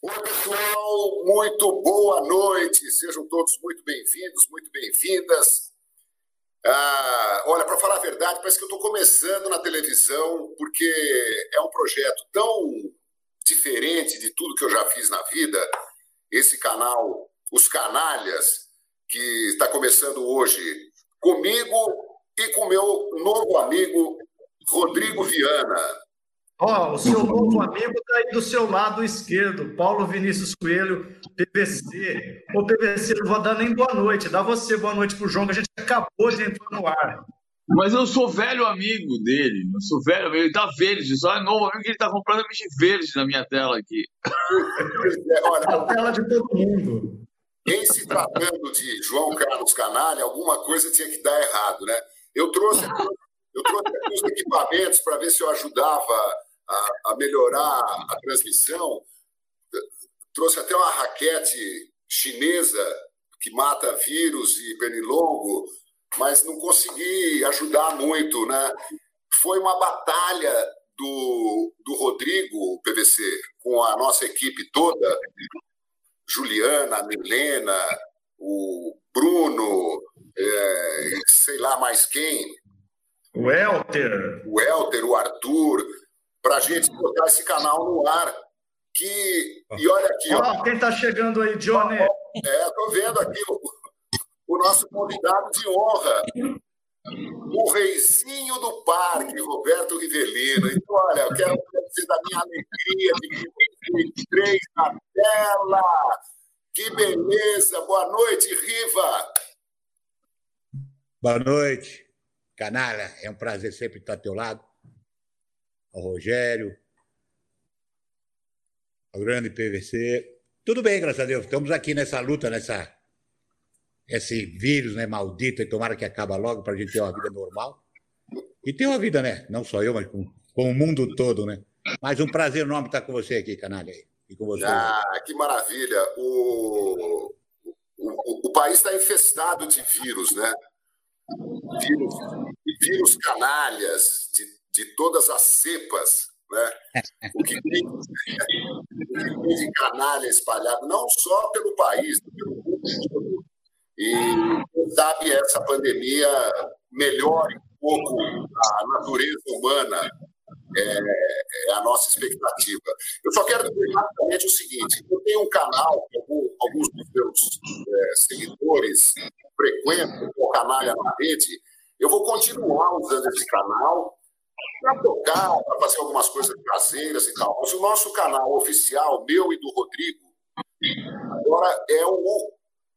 Oi, pessoal, muito boa noite. Sejam todos muito bem-vindos, muito bem-vindas. Ah, olha, para falar a verdade, parece que eu estou começando na televisão, porque é um projeto tão diferente de tudo que eu já fiz na vida. Esse canal, Os Canalhas, que está começando hoje comigo e com meu novo amigo Rodrigo Viana. Ó, oh, o seu novo amigo está aí do seu lado esquerdo, Paulo Vinícius Coelho, PVC. Ô, PVC, não vou dar nem boa noite. Dá você boa noite pro João, que a gente acabou de entrar no ar. Mas eu sou velho amigo dele, eu sou velho amigo, ele tá verde, só é novo amigo que ele tá completamente verde na minha tela aqui. Olha, a tela de todo mundo. Em se tratando de João Carlos Canalha, alguma coisa tinha que dar errado, né? Eu trouxe, eu trouxe alguns equipamentos para ver se eu ajudava a, a melhorar a transmissão. Trouxe até uma raquete chinesa que mata vírus e pernilongo, mas não consegui ajudar muito, né? Foi uma batalha do, do Rodrigo PVC com a nossa equipe toda, Juliana, Milena, o Bruno, é, sei lá mais quem. O Elter. O Elter, o Arthur, para a gente botar esse canal no ar. Que, e olha aqui. ó, ó quem está chegando aí, Johnny? É, estou vendo aqui o, o nosso convidado de honra, o reizinho do parque, Roberto Rivelino. Então, olha, eu quero dizer da minha alegria de três na tela. Que beleza! Boa noite, Riva! Boa noite, canalha. É um prazer sempre estar ao teu lado ao Rogério, ao grande PVC. Tudo bem, graças a Deus. Estamos aqui nessa luta, nessa esse vírus, né, maldito, e tomara que acabe logo para a gente ter uma vida normal. E ter uma vida, né? Não só eu, mas com, com o mundo todo, né? Mas um prazer enorme estar com você aqui, canalha. E com você. Ah, que maravilha. O, o, o país está infestado de vírus, né? Vírus, vírus canalhas, de de todas as cepas, né? o, que tem, o que tem de canalha espalhado, não só pelo país, pelo mundo E, sabe, essa pandemia melhore um pouco a natureza humana, é, é, a nossa expectativa. Eu só quero dizer rapidamente o seguinte: eu tenho um canal que alguns dos meus é, seguidores frequentam, o Canalha na Rede. Eu vou continuar usando esse canal para tocar, para fazer algumas coisas caseiras e tal. Mas o nosso canal oficial, meu e do Rodrigo, agora é o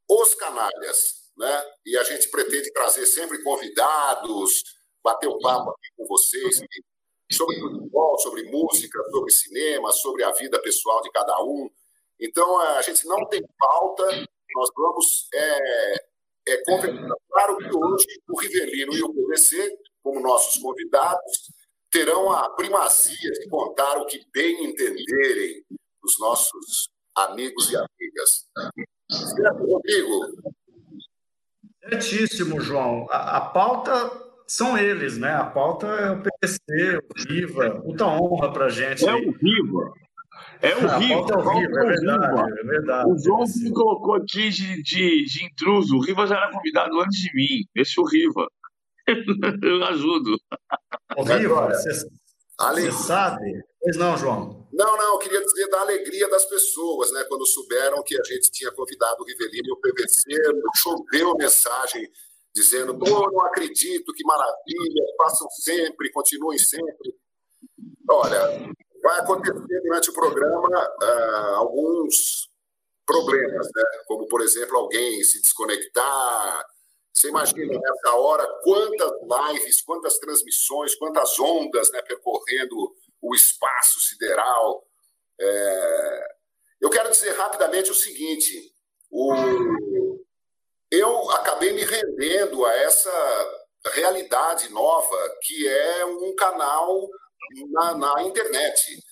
Os Canalhas. Né? E a gente pretende trazer sempre convidados, bater um papo aqui com vocês sobre futebol, sobre música, sobre cinema, sobre a vida pessoal de cada um. Então, a gente não tem pauta, nós vamos é, é, conversar. Claro que hoje o Rivelino e o PVC, como nossos convidados, terão a primazia de contar o que bem entenderem os nossos amigos e amigas. Certo, Rodrigo? Certíssimo, João. A, a, pauta são eles, né? A pauta é o PC, o Viva. Muita honra para a gente. É o Viva. É o Riva. É, o Riva, é verdade, é verdade. O João me colocou aqui de, de, de intruso. O Riva já era convidado antes de mim. Esse é o Riva. Eu ajudo. Horrível, você, você sabe? Pois não, João? Não, não, eu queria dizer da alegria das pessoas, né? Quando souberam que a gente tinha convidado o Rivelino e o PVC, choveu mensagem dizendo: Pô, não acredito, que maravilha, façam sempre, continuem sempre. Olha, vai acontecer durante o programa uh, alguns problemas, né? Como, por exemplo, alguém se desconectar, você imagina nessa hora quantas lives, quantas transmissões, quantas ondas né, percorrendo o espaço sideral. É... Eu quero dizer rapidamente o seguinte: o... eu acabei me rendendo a essa realidade nova que é um canal na, na internet.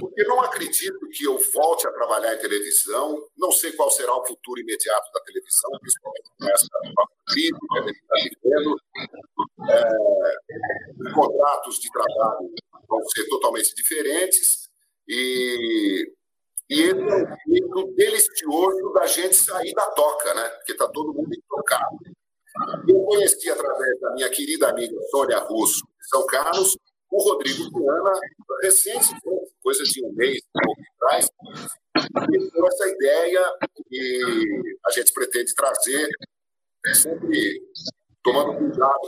Porque não acredito que eu volte a trabalhar em televisão, não sei qual será o futuro imediato da televisão, principalmente com essa crise que a gente está vivendo. É, contratos de trabalho vão ser totalmente diferentes e E esse é o jeito delicioso da gente sair da toca, né? Porque está todo mundo intocado. Eu conheci através da minha querida amiga Sônia Russo de São Carlos, o Rodrigo Viana, recente, coisa de um mês atrás, com essa ideia que a gente pretende trazer, sempre tomando cuidado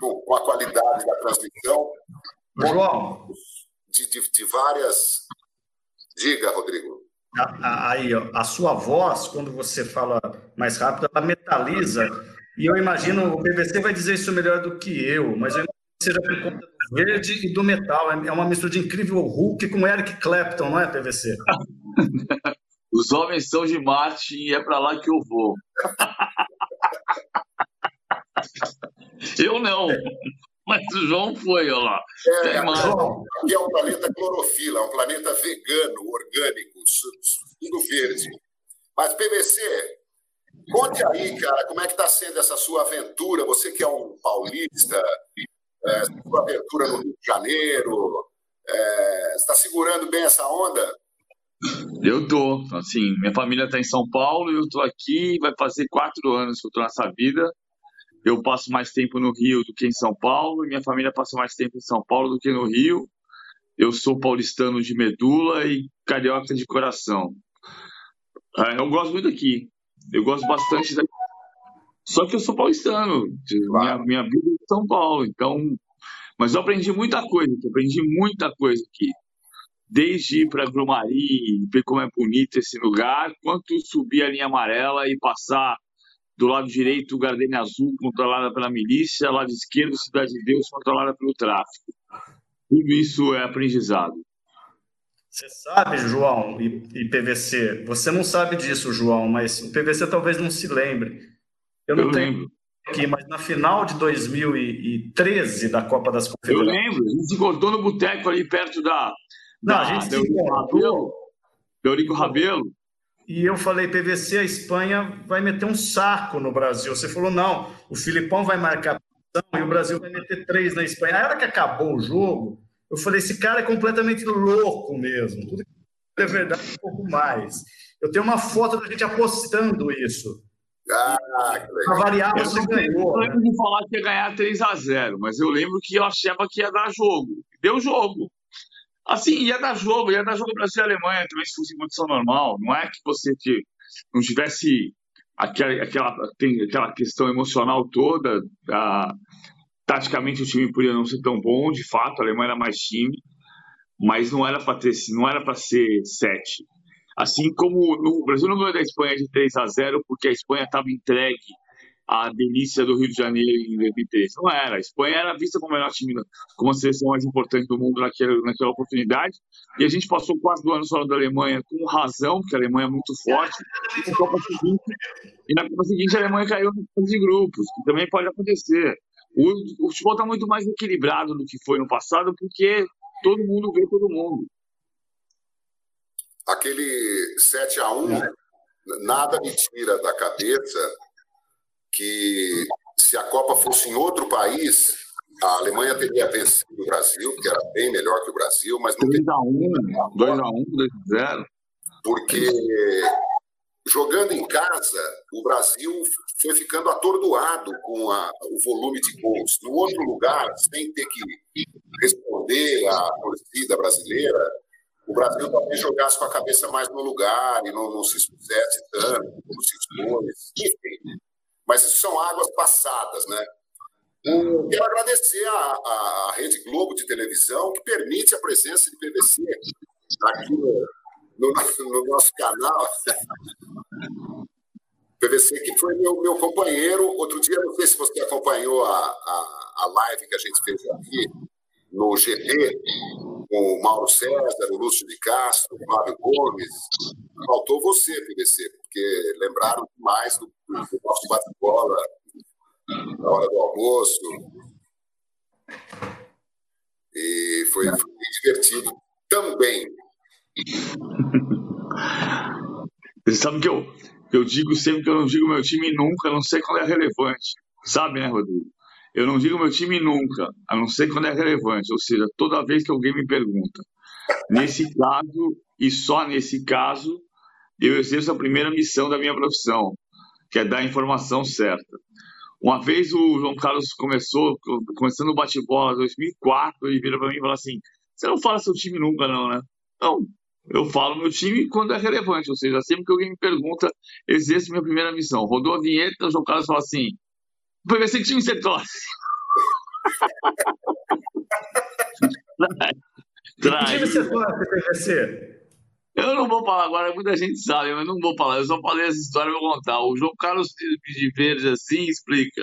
com, com a qualidade da transmissão. João. De, de, de várias. Diga, Rodrigo. Aí, ó, a sua voz, quando você fala mais rápido, ela metaliza. E eu imagino, o BBC vai dizer isso melhor do que eu, mas eu seja por conta do verde e do metal. É uma mistura de incrível Hulk com Eric Clapton, não é, PVC? Os homens são de Marte e é para lá que eu vou. eu não. Mas o João foi, olha lá. É, aqui é um planeta clorofila, é um planeta vegano, orgânico, tudo verde. Mas, PVC, conte aí, cara, como é que está sendo essa sua aventura? Você que é um paulista, é, sua no Rio de Janeiro, é, está segurando bem essa onda? Eu tô, assim, minha família está em São Paulo, eu tô aqui, vai fazer quatro anos que eu tô nessa vida. Eu passo mais tempo no Rio do que em São Paulo, minha família passa mais tempo em São Paulo do que no Rio. Eu sou paulistano de medula e carioca de coração. Ah, eu gosto muito daqui, eu gosto bastante daqui. Só que eu sou paulistano, minha, minha vida é em São Paulo, então. Mas eu aprendi muita coisa, aprendi muita coisa aqui desde ir para Grumari, ver como é bonito esse lugar, quanto subir a linha amarela e passar do lado direito Gardenia Azul, controlada pela milícia, lado esquerdo Cidade de Deus, controlada pelo tráfico. Tudo isso é aprendizado. Você sabe, João, e, e, PVC, você não sabe disso, João, mas o PVC talvez não se lembre. Eu não Eu tenho lembro. aqui, mas na final de 2013 da Copa das Confederações. Eu lembro, a gente se encontrou no boteco ali perto da, não, a gente se encontrou. Eurico Rabelo. E eu falei, PVC, a Espanha vai meter um saco no Brasil. Você falou, não, o Filipão vai marcar e o Brasil vai meter três na Espanha. A hora que acabou o jogo, eu falei, esse cara é completamente louco mesmo. Tudo que é verdade, um pouco mais. Eu tenho uma foto da gente apostando isso. Ah, Para variar, você ganhou. Eu lembro de falar que ia ganhar 3 a 0 mas eu lembro que eu achava que ia dar jogo. Deu jogo. Assim, ia dar jogo, ia dar jogo Brasil e Alemanha também se fosse em condição normal. Não é que você te, não tivesse aquela, aquela, tem aquela questão emocional toda. A, taticamente o time podia não ser tão bom, de fato, a Alemanha era mais time, mas não era para ter, não era para ser sete. Assim como no, Brasil não ganhou da Espanha de 3 a 0 porque a Espanha estava entregue a delícia do Rio de Janeiro em 2013. Não era. A Espanha era vista como o melhor time, como a seleção mais importante do mundo naquela, naquela oportunidade. E a gente passou quase do ano só da Alemanha com razão, porque a Alemanha é muito forte. E na Copa seguinte, na Copa seguinte a Alemanha caiu no de grupos, que também pode acontecer. O, o futebol está muito mais equilibrado do que foi no passado, porque todo mundo vê todo mundo. Aquele 7 a 1 nada me tira da cabeça que se a Copa fosse em outro país, a Alemanha teria vencido o Brasil, que era bem melhor que o Brasil, mas não 2x1, 2x1, 2x0. Porque jogando em casa, o Brasil foi ficando atordoado com a, o volume de gols. No outro lugar, sem ter que responder à torcida brasileira, o Brasil talvez jogasse com a cabeça mais no lugar e não, não se expusesse tanto, não se expôs. Enfim, mas isso são águas passadas, né? Quero agradecer a, Rede Globo de televisão, que permite a presença de PVC aqui no, no, no nosso canal. PVC, que foi meu, meu companheiro. Outro dia, não sei se você acompanhou a, a, a live que a gente fez aqui no GT, com o Mauro César, o Lúcio de Castro, o Fábio Gomes. Faltou você, PVC, porque lembraram mais do, do nosso bate-bola na hora do almoço. E foi, foi divertido também. Você sabe que eu, eu digo sempre que eu não digo meu time nunca, não sei quando é relevante. Sabe, né, Rodrigo? Eu não digo meu time nunca, a não ser quando é relevante. Ou seja, toda vez que alguém me pergunta. Nesse caso, e só nesse caso, eu exerço a primeira missão da minha profissão, que é dar a informação certa. Uma vez o João Carlos começou, começando o bate-bola em 2004, ele vira para mim e fala assim: Você não fala seu time nunca, não, né? Não, eu falo meu time quando é relevante, ou seja, sempre que alguém me pergunta, exerço minha primeira missão. Rodou a vinheta, o João Carlos fala assim: PVC, que time você torce? Trai. Que time você torce, PVC? Eu não vou falar agora, muita gente sabe, mas não vou falar. Eu só falei essa história e vou contar. O João Carlos de Verde assim explica.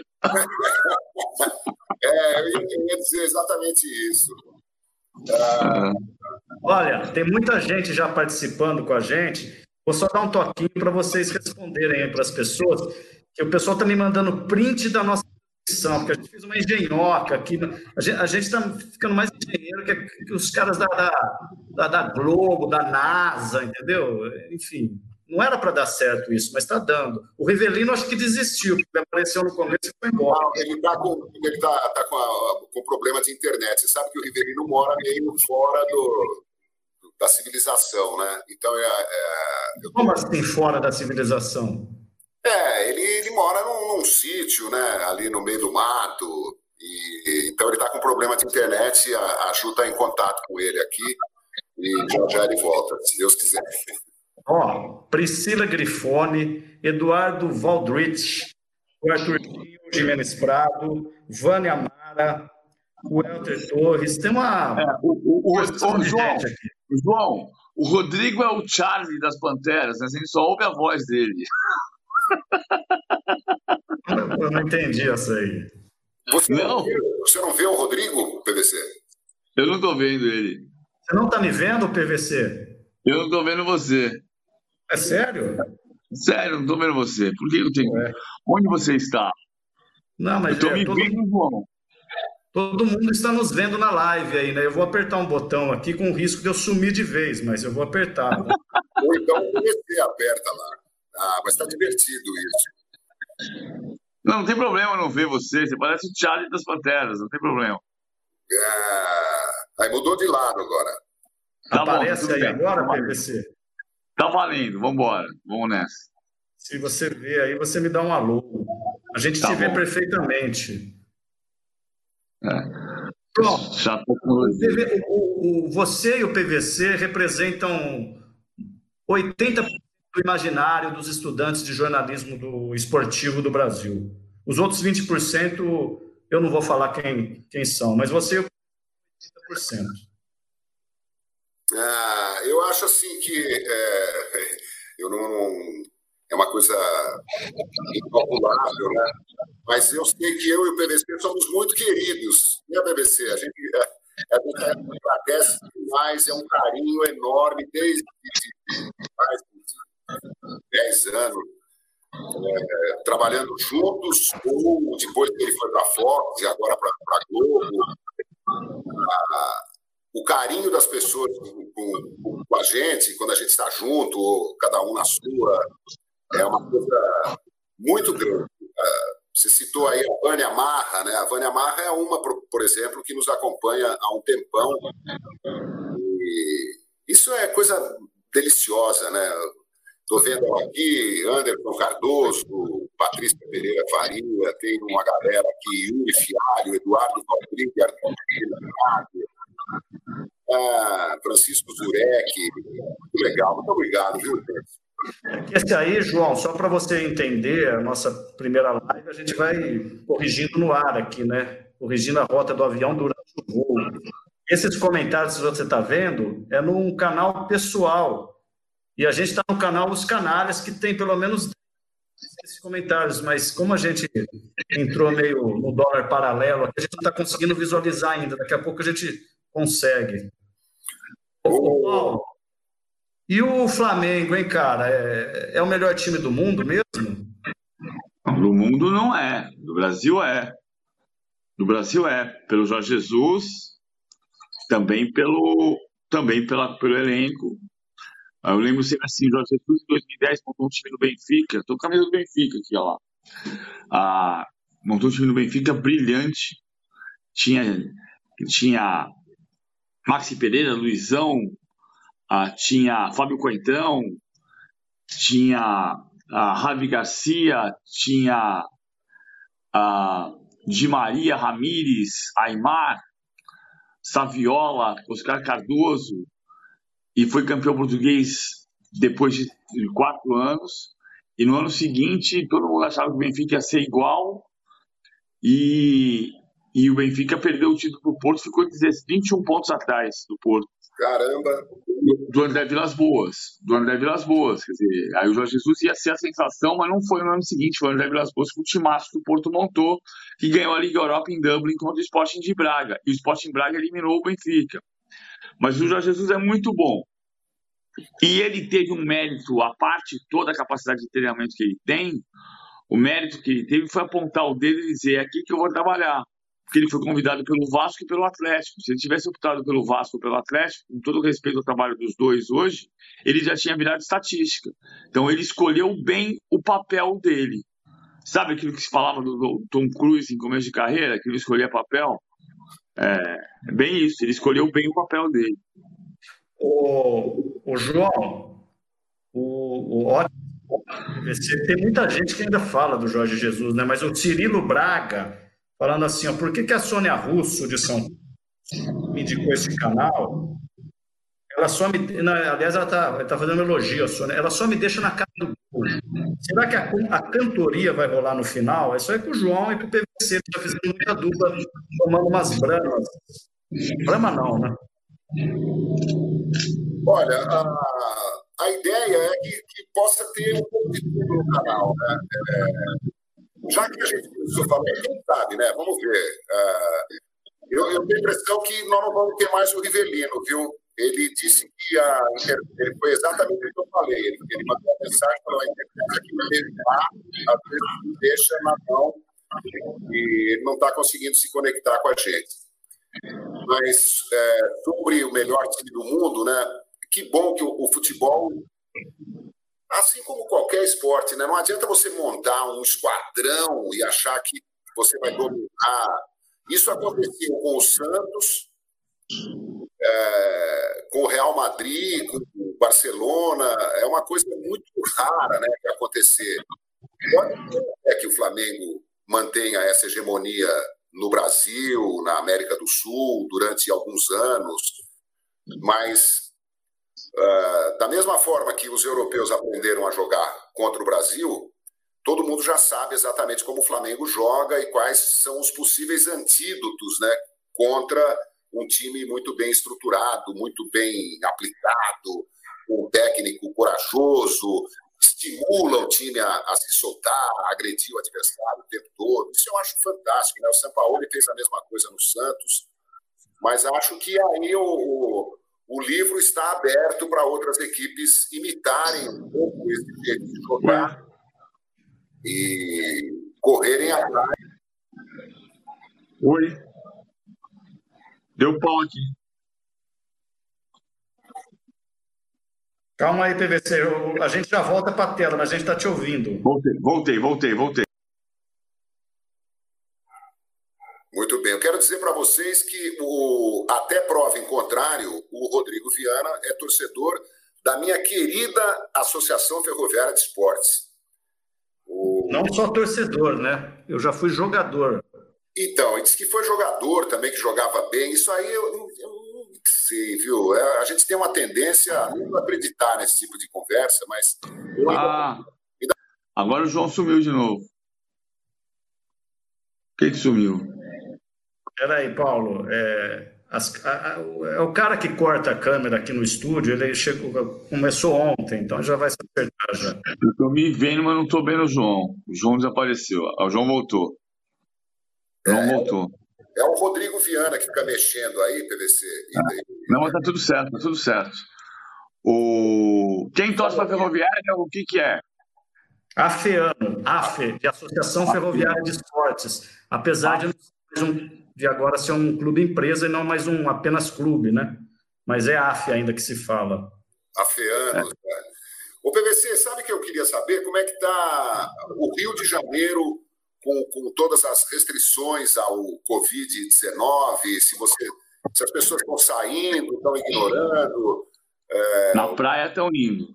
é, eu ia dizer exatamente isso. Ah, olha, tem muita gente já participando com a gente. Vou só dar um toquinho para vocês responderem para as pessoas. Que o pessoal está me mandando print da nossa descrição, porque a gente fez uma engenhoca aqui. A gente está ficando mais engenheiro que, que os caras da, da, da, Globo, da NASA, entendeu? Enfim, não era para dar certo isso, mas está dando. O Rivelino acho que desistiu, porque ele apareceu no começo e foi embora. Ele está com, ele tá, tá com, a, com problema de internet. Você sabe que o Rivelino mora meio fora do, da civilização, né? Então é, é... Como assim fora da civilização? É, ele, ele mora num, num sítio, né? Ali no meio do mato. E, então ele está com problema de internet. A, a Ju está em contato com ele aqui. E já já ele volta, se Deus quiser. Ó, Priscila Grifone, Eduardo Valdrich, o Arthur Jimenez Prado, Vânia Mara, o Helter Torres. Tem uma. É, o, o, o, o João, João, o Rodrigo é o Charlie das Panteras, né? A gente só ouve a voz dele. Eu não entendi essa aí. Você não, você não vê o Rodrigo, PVC? Eu não estou vendo ele. Você não está me vendo, PVC? Eu não estou vendo você. É sério? Sério, não estou vendo você. Por que eu tenho. É. Onde você está? Não, mas. Eu estou é, me todo... vendo, João. Todo mundo está nos vendo na live aí, né? Eu vou apertar um botão aqui com o risco de eu sumir de vez, mas eu vou apertar. Ou então o PVC aperta lá. Ah, mas está divertido isso. Não, não tem problema não ver você. Você parece o Charlie das Panteras, não tem problema. É... Aí mudou de lado agora. Tá Aparece bom, aí bem. agora, tá PVC? Tá valendo, vamos embora. Vamos nessa. Se você vê aí, você me dá um alô. A gente tá te vê perfeitamente. É. Pronto. Já tô com... o, PV, o, o, você e o PVC representam 80% do imaginário dos estudantes de jornalismo do esportivo do Brasil. Os outros 20%, eu não vou falar quem, quem são, mas você 80%. Ah, eu acho assim que é, eu não, não, é uma coisa incalculável, né? Mas eu sei que eu e o PVC somos muito queridos, né, PVC? A gente, é, a gente agradece demais, é um carinho enorme desde mais 10 anos é, trabalhando juntos, ou depois que ele foi para a Fox e agora para a Globo. O carinho das pessoas com, com, a gente, quando a gente está junto, cada um na sua, é uma coisa muito grande. É, você citou aí a Vânia Marra, né? A Vânia Marra é uma, por exemplo, que nos acompanha há um tempão. E isso é coisa deliciosa, né? Estou vendo aqui Anderson Cardoso, Patrícia Pereira Faria, tem uma galera aqui, Yuri Fialho, Eduardo Rodrigues, Arthur ah, Francisco Zurek. Muito legal, muito obrigado, viu, Esse aí, João, só para você entender a nossa primeira live, a gente vai corrigindo no ar aqui, né? Corrigindo a rota do avião durante o voo. Esses comentários que você está vendo é num canal pessoal e a gente está no canal Os Canalhas, que tem pelo menos esses comentários, mas como a gente entrou meio no dólar paralelo, a gente não está conseguindo visualizar ainda. Daqui a pouco a gente consegue. Ô, Paulo, e o Flamengo, hein, cara? É, é o melhor time do mundo mesmo? Do mundo não é. Do Brasil é. Do Brasil é. Pelo Jorge Jesus, também pelo, também pela, pelo elenco, eu lembro sempre assim, Jorge Jesus em 2010 montou um time no Benfica, estou com a camisa do Benfica aqui, ó lá. Ah, montou um time no Benfica brilhante, tinha, tinha Maxi Pereira, Luizão, ah, tinha Fábio Coentão, tinha ah, Garcia, tinha a Di Maria Ramires, Aymar, Saviola, Oscar Cardoso, e foi campeão português depois de quatro anos. E no ano seguinte, todo mundo achava que o Benfica ia ser igual. E, e o Benfica perdeu o título para o Porto, ficou 21 pontos atrás do Porto. Caramba! Do André Vilas Boas. Do André Vilas Boas. Quer dizer, aí o Jorge Jesus ia ser a sensação, mas não foi no ano seguinte. Foi o André Vilas Boas, que o timaço que o Porto montou, que ganhou a Liga Europa em Dublin contra o Sporting de Braga. E o Sporting Braga eliminou o Benfica. Mas o Jorge Jesus é muito bom. E ele teve um mérito, a parte toda a capacidade de treinamento que ele tem, o mérito que ele teve foi apontar o dedo e dizer: é aqui que eu vou trabalhar. Porque ele foi convidado pelo Vasco e pelo Atlético. Se ele tivesse optado pelo Vasco ou pelo Atlético, com todo o respeito ao trabalho dos dois hoje, ele já tinha virado estatística. Então ele escolheu bem o papel dele. Sabe aquilo que se falava do Tom Cruise em começo de carreira, que ele escolhia papel? É, é bem isso, ele escolheu bem o papel dele. O, o João, o, o tem muita gente que ainda fala do Jorge Jesus, né? Mas o Cirilo Braga falando assim, ó, por que, que a Sônia Russo de São Paulo me indicou esse canal? Ela só me, aliás, ela está tá fazendo elogio a Sônia. Ela só me deixa na cara do Será que a, a, cantoria vai rolar no final? É só ir com o João e com o PVC, já fizeram muita dupla, tomando umas bramas. Brama não, né? Olha, a, a ideia é que, que, possa ter um pouco de tudo no canal. Né? É, já que a gente começou a falar, quem sabe, né? Vamos ver. Uh, eu, eu, tenho a impressão que nós não vamos ter mais o Rivelino, viu? Ele disse que Ele foi exatamente o que eu falei. Ele, ele mandou uma mensagem para a internet que ele lá, às vezes deixa na mão e ele não está conseguindo se conectar com a gente. Mas é, sobre o melhor time do mundo, né? Que bom que o, o, futebol, assim como qualquer esporte, né? Não adianta você montar um esquadrão e achar que você vai dominar. Isso aconteceu com o Santos, é, com o Real Madrid, com o Barcelona. É uma coisa muito rara, né? Que acontecer. Pode é que o Flamengo mantenha essa hegemonia no Brasil, na América do Sul, durante alguns anos, mas uh, da mesma forma que os europeus aprenderam a jogar contra o Brasil, todo mundo já sabe exatamente como o Flamengo joga e quais são os possíveis antídotos né, contra um time muito bem estruturado, muito bem aplicado, um técnico corajoso, estimula o time a, a, se soltar, a agredir o adversário o tempo todo. Isso eu acho fantástico. Né? O São Paulo fez a mesma coisa no Santos, mas acho que aí o, o livro está aberto para outras equipes imitarem um pouco esse jeito de jogar e correrem atrás. Oi. Deu pau aqui. Calma aí, PVC. Eu, a gente já volta para a tela, mas a gente está te ouvindo. Voltei, voltei, voltei, voltei. Muito bem. Eu quero dizer para vocês que, o, até prova em contrário, o Rodrigo Viana é torcedor da minha querida Associação Ferroviária de Esportes. O... Não só torcedor, né? Eu já fui jogador. Então, ele disse que foi jogador também, que jogava bem. Isso aí eu, eu sei, viu? É, a gente tem uma tendência a não acreditar nesse tipo de conversa, mas. Ah, agora o João sumiu de novo. O que, que sumiu? Peraí, Paulo. É, as, a, a, é o cara que corta a câmera aqui no estúdio, ele chegou, começou ontem, então já vai se acertar já. Eu tô me vendo, mas não tô vendo o João. O João desapareceu. Ah, o João voltou. O João é, voltou. É o Rodrigo Viana que fica mexendo aí, PVC. Ah, não, mas tá tudo certo, tá tudo certo. O... Quem torce para a Ferroviária, o que, que é? AFEANO, AFE, de Associação Ferroviária de Esportes. Apesar de, um, de agora ser um clube empresa e não mais um apenas clube, né? Mas é AFE ainda que se fala. AFEANO, é. O PVC, sabe que eu queria saber como é que está o Rio de Janeiro com, com todas as restrições ao Covid-19, se você Se as pessoas estão saindo, estão ignorando. É... Na praia estão indo.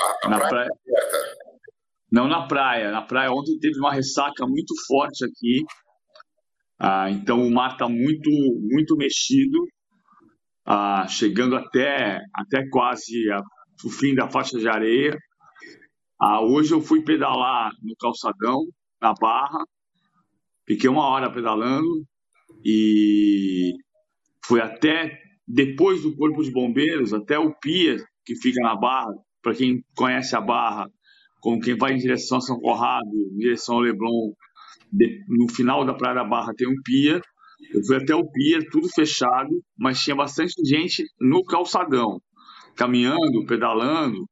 A, a na praia, praia... Não na praia. Na praia ontem teve uma ressaca muito forte aqui. Ah, então o mar está muito, muito mexido, ah, chegando até, até quase a, o fim da faixa de areia. Ah, hoje eu fui pedalar no calçadão, na Barra, fiquei uma hora pedalando e fui até depois do Corpo de Bombeiros, até o Pier, que fica na Barra, para quem conhece a Barra, como quem vai em direção a São Corrado, em direção ao Leblon, no final da Praia da Barra tem um pier. Eu fui até o pier, tudo fechado, mas tinha bastante gente no calçadão, caminhando, pedalando,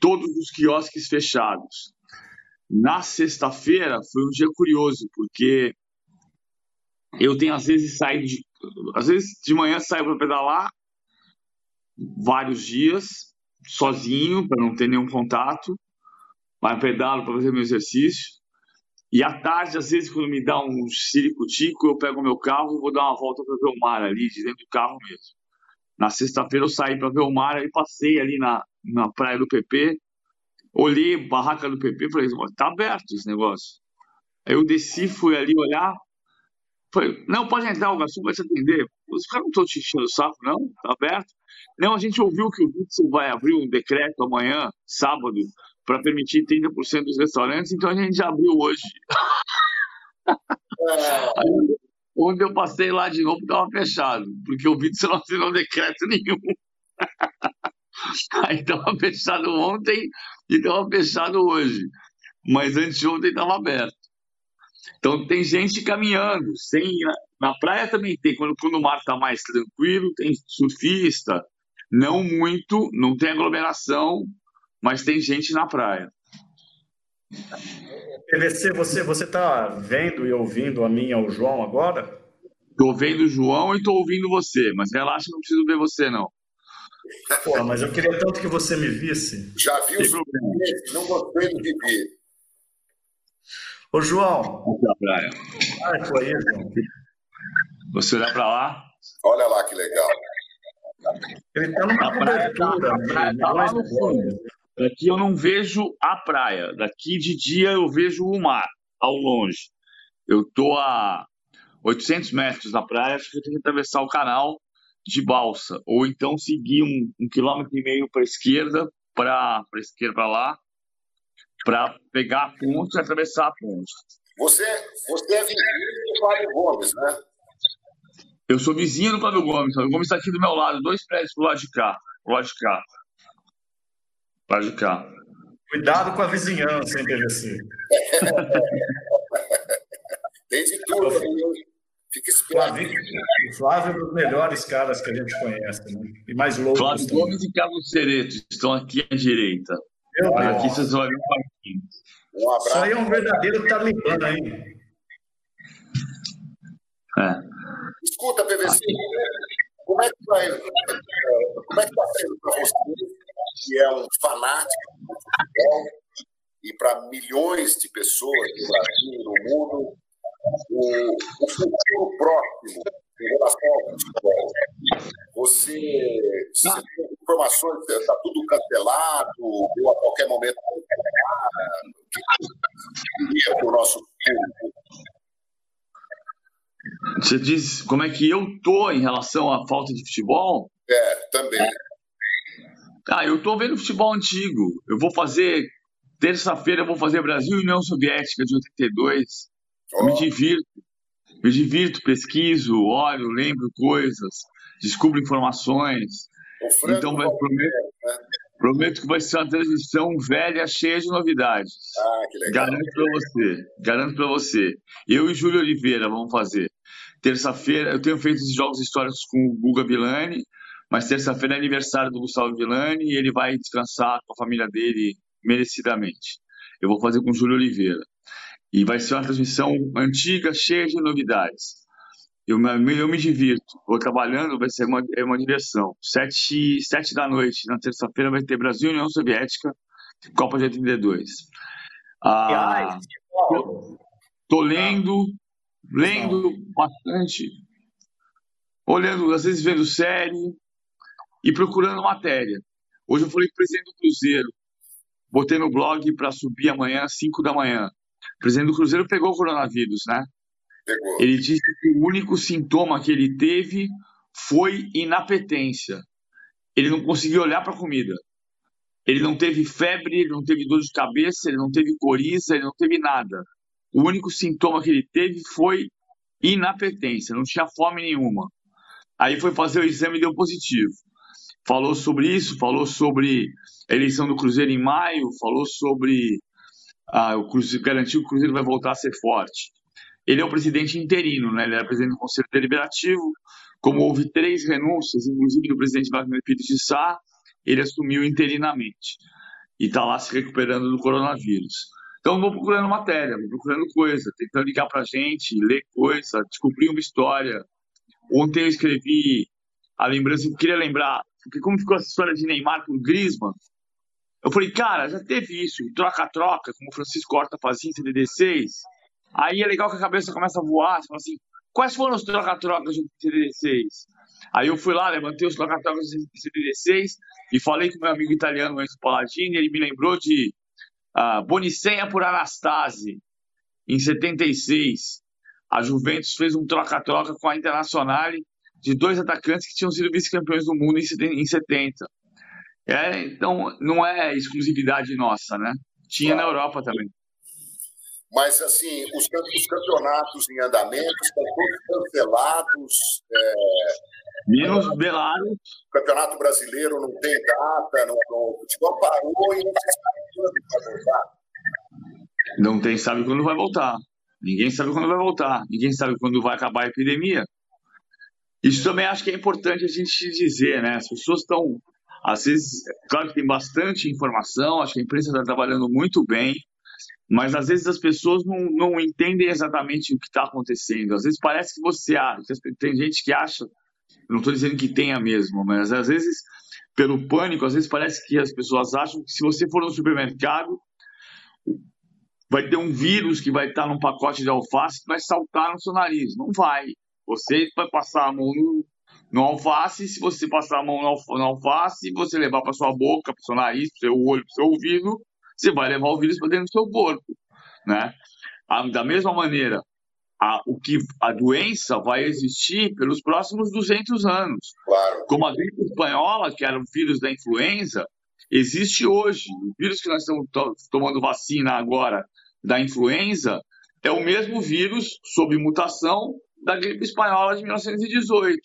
todos os quiosques fechados. Na sexta-feira foi um dia curioso, porque eu tenho às vezes saído de, às vezes de manhã saio para pedalar vários dias sozinho para não ter nenhum contato, mas pedalo para fazer meu exercício. E à tarde, às vezes, quando me dá um ciricutico, eu pego meu carro e vou dar uma volta para ver o mar ali, de dentro do carro mesmo. Na sexta-feira eu saí para ver o mar, aí passei ali na, na praia do PP, olhei a barraca do PP e falei, tá aberto esse negócio. Aí eu desci, fui ali olhar, falei, não, pode entrar, o garçom vai te atender. Os caras não estão te enchendo o saco, não? Tá aberto. Não, a gente ouviu que o Witzel vai abrir um decreto amanhã, sábado, para permitir 30% dos restaurantes, então a gente já abriu hoje. É. onde eu passei lá de novo estava fechado, porque o Witzel não assinou decreto nenhum. Aí estava fechado ontem e estava fechado hoje. Mas antes de ontem estava aberto. Então tem gente caminhando. Sem, na praia também tem, quando, quando o mar está mais tranquilo, tem surfista. Não muito, não tem aglomeração, mas tem gente na praia. PVC, você você está vendo e ouvindo a minha o João agora? Estou vendo o João e estou ouvindo você, mas relaxa, não preciso ver você não. Pô, mas eu queria tanto que você me visse. Já viu? Não gostei do Bibi. Ô, João. praia. Ah, foi aí, João. Você olhar para lá? Olha lá que legal. Ele está numa cobertura. Praia, tá lá no fundo. Daqui eu não vejo a praia. Daqui de dia eu vejo o mar, ao longe. Eu estou a 800 metros da praia, acho que eu tenho que atravessar o canal de balsa. Ou então seguir um, um quilômetro e meio para a esquerda, para a esquerda para lá, para pegar a ponte e atravessar a ponte. Você, você é vizinho do Flávio Gomes, né? Eu sou vizinho do Flávio Gomes. O Flávio Gomes está aqui do meu lado, dois prédios pro lado de cá. Pro lado de cá. Pode de cá. Cuidado com a vizinhança, hein, PVC? Tem de tudo. Fica esperto. O Flávio é um dos melhores caras que a gente conhece, né? E mais loucos. Flávio também. Gomes e Carlos Cereto estão aqui à direita. Meu aqui vocês vão ver um pouquinho. Um abraço. Isso aí é um verdadeiro talibã, hein? É. Escuta, PVC, como é que vai? Como é que está sendo para você que é um fanático do futebol, e para milhões de pessoas no Brasil e no mundo, o, o futuro próximo em relação ao futebol. Você, você ah. tem informações, está tudo cancelado, ou a qualquer momento o que para o nosso público? Você diz como é que eu tô em relação à falta de futebol? É, também. Ah, eu tô vendo futebol antigo. Eu vou fazer. Terça-feira eu vou fazer Brasil e União Soviética de 82. Oh. Me divirto. Me divirto, pesquiso, olho, lembro coisas, descubro informações. Então, vai, prometo, né? prometo que vai ser uma transmissão velha, cheia de novidades. Ah, que legal. Garanto para você. Garanto para você. Eu e Júlio Oliveira vamos fazer. Terça-feira, eu tenho feito esses jogos históricos com o Guga Villani mas terça-feira é aniversário do Gustavo Villani e ele vai descansar com a família dele merecidamente. Eu vou fazer com o Júlio Oliveira. E vai ser uma transmissão antiga, cheia de novidades. Eu me, eu me divirto. Vou trabalhando, vai ser uma, é uma diversão. Sete, sete da noite, na terça-feira, vai ter Brasil e União Soviética, Copa de 82. Ah, tô, tô lendo, lendo bastante olhando, às vezes vendo série e procurando matéria. Hoje eu falei com o presidente do Cruzeiro, botei no blog para subir amanhã às 5 da manhã. O presidente do Cruzeiro pegou o coronavírus, né? Pegou. Ele disse que o único sintoma que ele teve foi inapetência. Ele não conseguiu olhar para a comida. Ele não teve febre, ele não teve dor de cabeça, ele não teve coriza, ele não teve nada. O único sintoma que ele teve foi inapetência, não tinha fome nenhuma. Aí foi fazer o exame e deu positivo. Falou sobre isso, falou sobre a eleição do Cruzeiro em maio, falou sobre ah, o Cruzeiro, garantiu que o Cruzeiro vai voltar a ser forte. Ele é o presidente interino, né? ele era presidente do Conselho Deliberativo. Como houve três renúncias, inclusive do presidente Wagner Pires de Sá, ele assumiu interinamente e está lá se recuperando do coronavírus. Então, vou procurando matéria, vou procurando coisa, tentando ligar para a gente, ler coisa, descobrir uma história. Ontem eu escrevi a lembrança, eu queria lembrar, porque como ficou essa história de Neymar com Griezmann, eu falei, cara, já teve isso, troca-troca, como o Francisco Horta fazia em CDD6. Aí é legal que a cabeça começa a voar, você fala assim, quais foram os troca-trocas de CDD6? Aí eu fui lá, levantei os troca-trocas de CDD6 e falei com meu amigo italiano, Enzo Palladini, ele me lembrou de uh, Bonicenha por Anastasi, em 76. A Juventus fez um troca-troca com a Internacional de dois atacantes que tinham sido vice-campeões do mundo em 70. É, então, não é exclusividade nossa, né? Tinha na Europa também. Mas, assim, os, os campeonatos em andamento estão todos cancelados. É... Menos Belaro. O Campeonato Brasileiro não tem data, não, não, o futebol parou e não sabe quando vai voltar. Não tem, sabe quando vai voltar. Ninguém sabe quando vai voltar. Ninguém sabe quando vai acabar a epidemia. Isso também acho que é importante a gente dizer, né? As pessoas estão, às vezes, claro que tem bastante informação, acho que a imprensa está trabalhando muito bem, mas às vezes as pessoas não, não entendem exatamente o que está acontecendo. Às vezes parece que você acha, tem gente que acha, não estou dizendo que tenha mesmo, mas às vezes, pelo pânico, às vezes parece que as pessoas acham que se você for no supermercado, vai ter um vírus que vai estar num pacote de alface que vai saltar no seu nariz. Não vai. Você vai passar a mão no, no alface, se você passar a mão no alface, você levar para sua boca, para seu nariz, para seu olho, para seu ouvido, você vai levar o vírus para dentro do seu corpo, né? Da mesma maneira, a, o que a doença vai existir pelos próximos 200 anos. Claro. Como a gripe espanhola, que era o vírus da influenza, existe hoje. O vírus que nós estamos tomando vacina agora da influenza é o mesmo vírus sob mutação da gripe espanhola de 1918.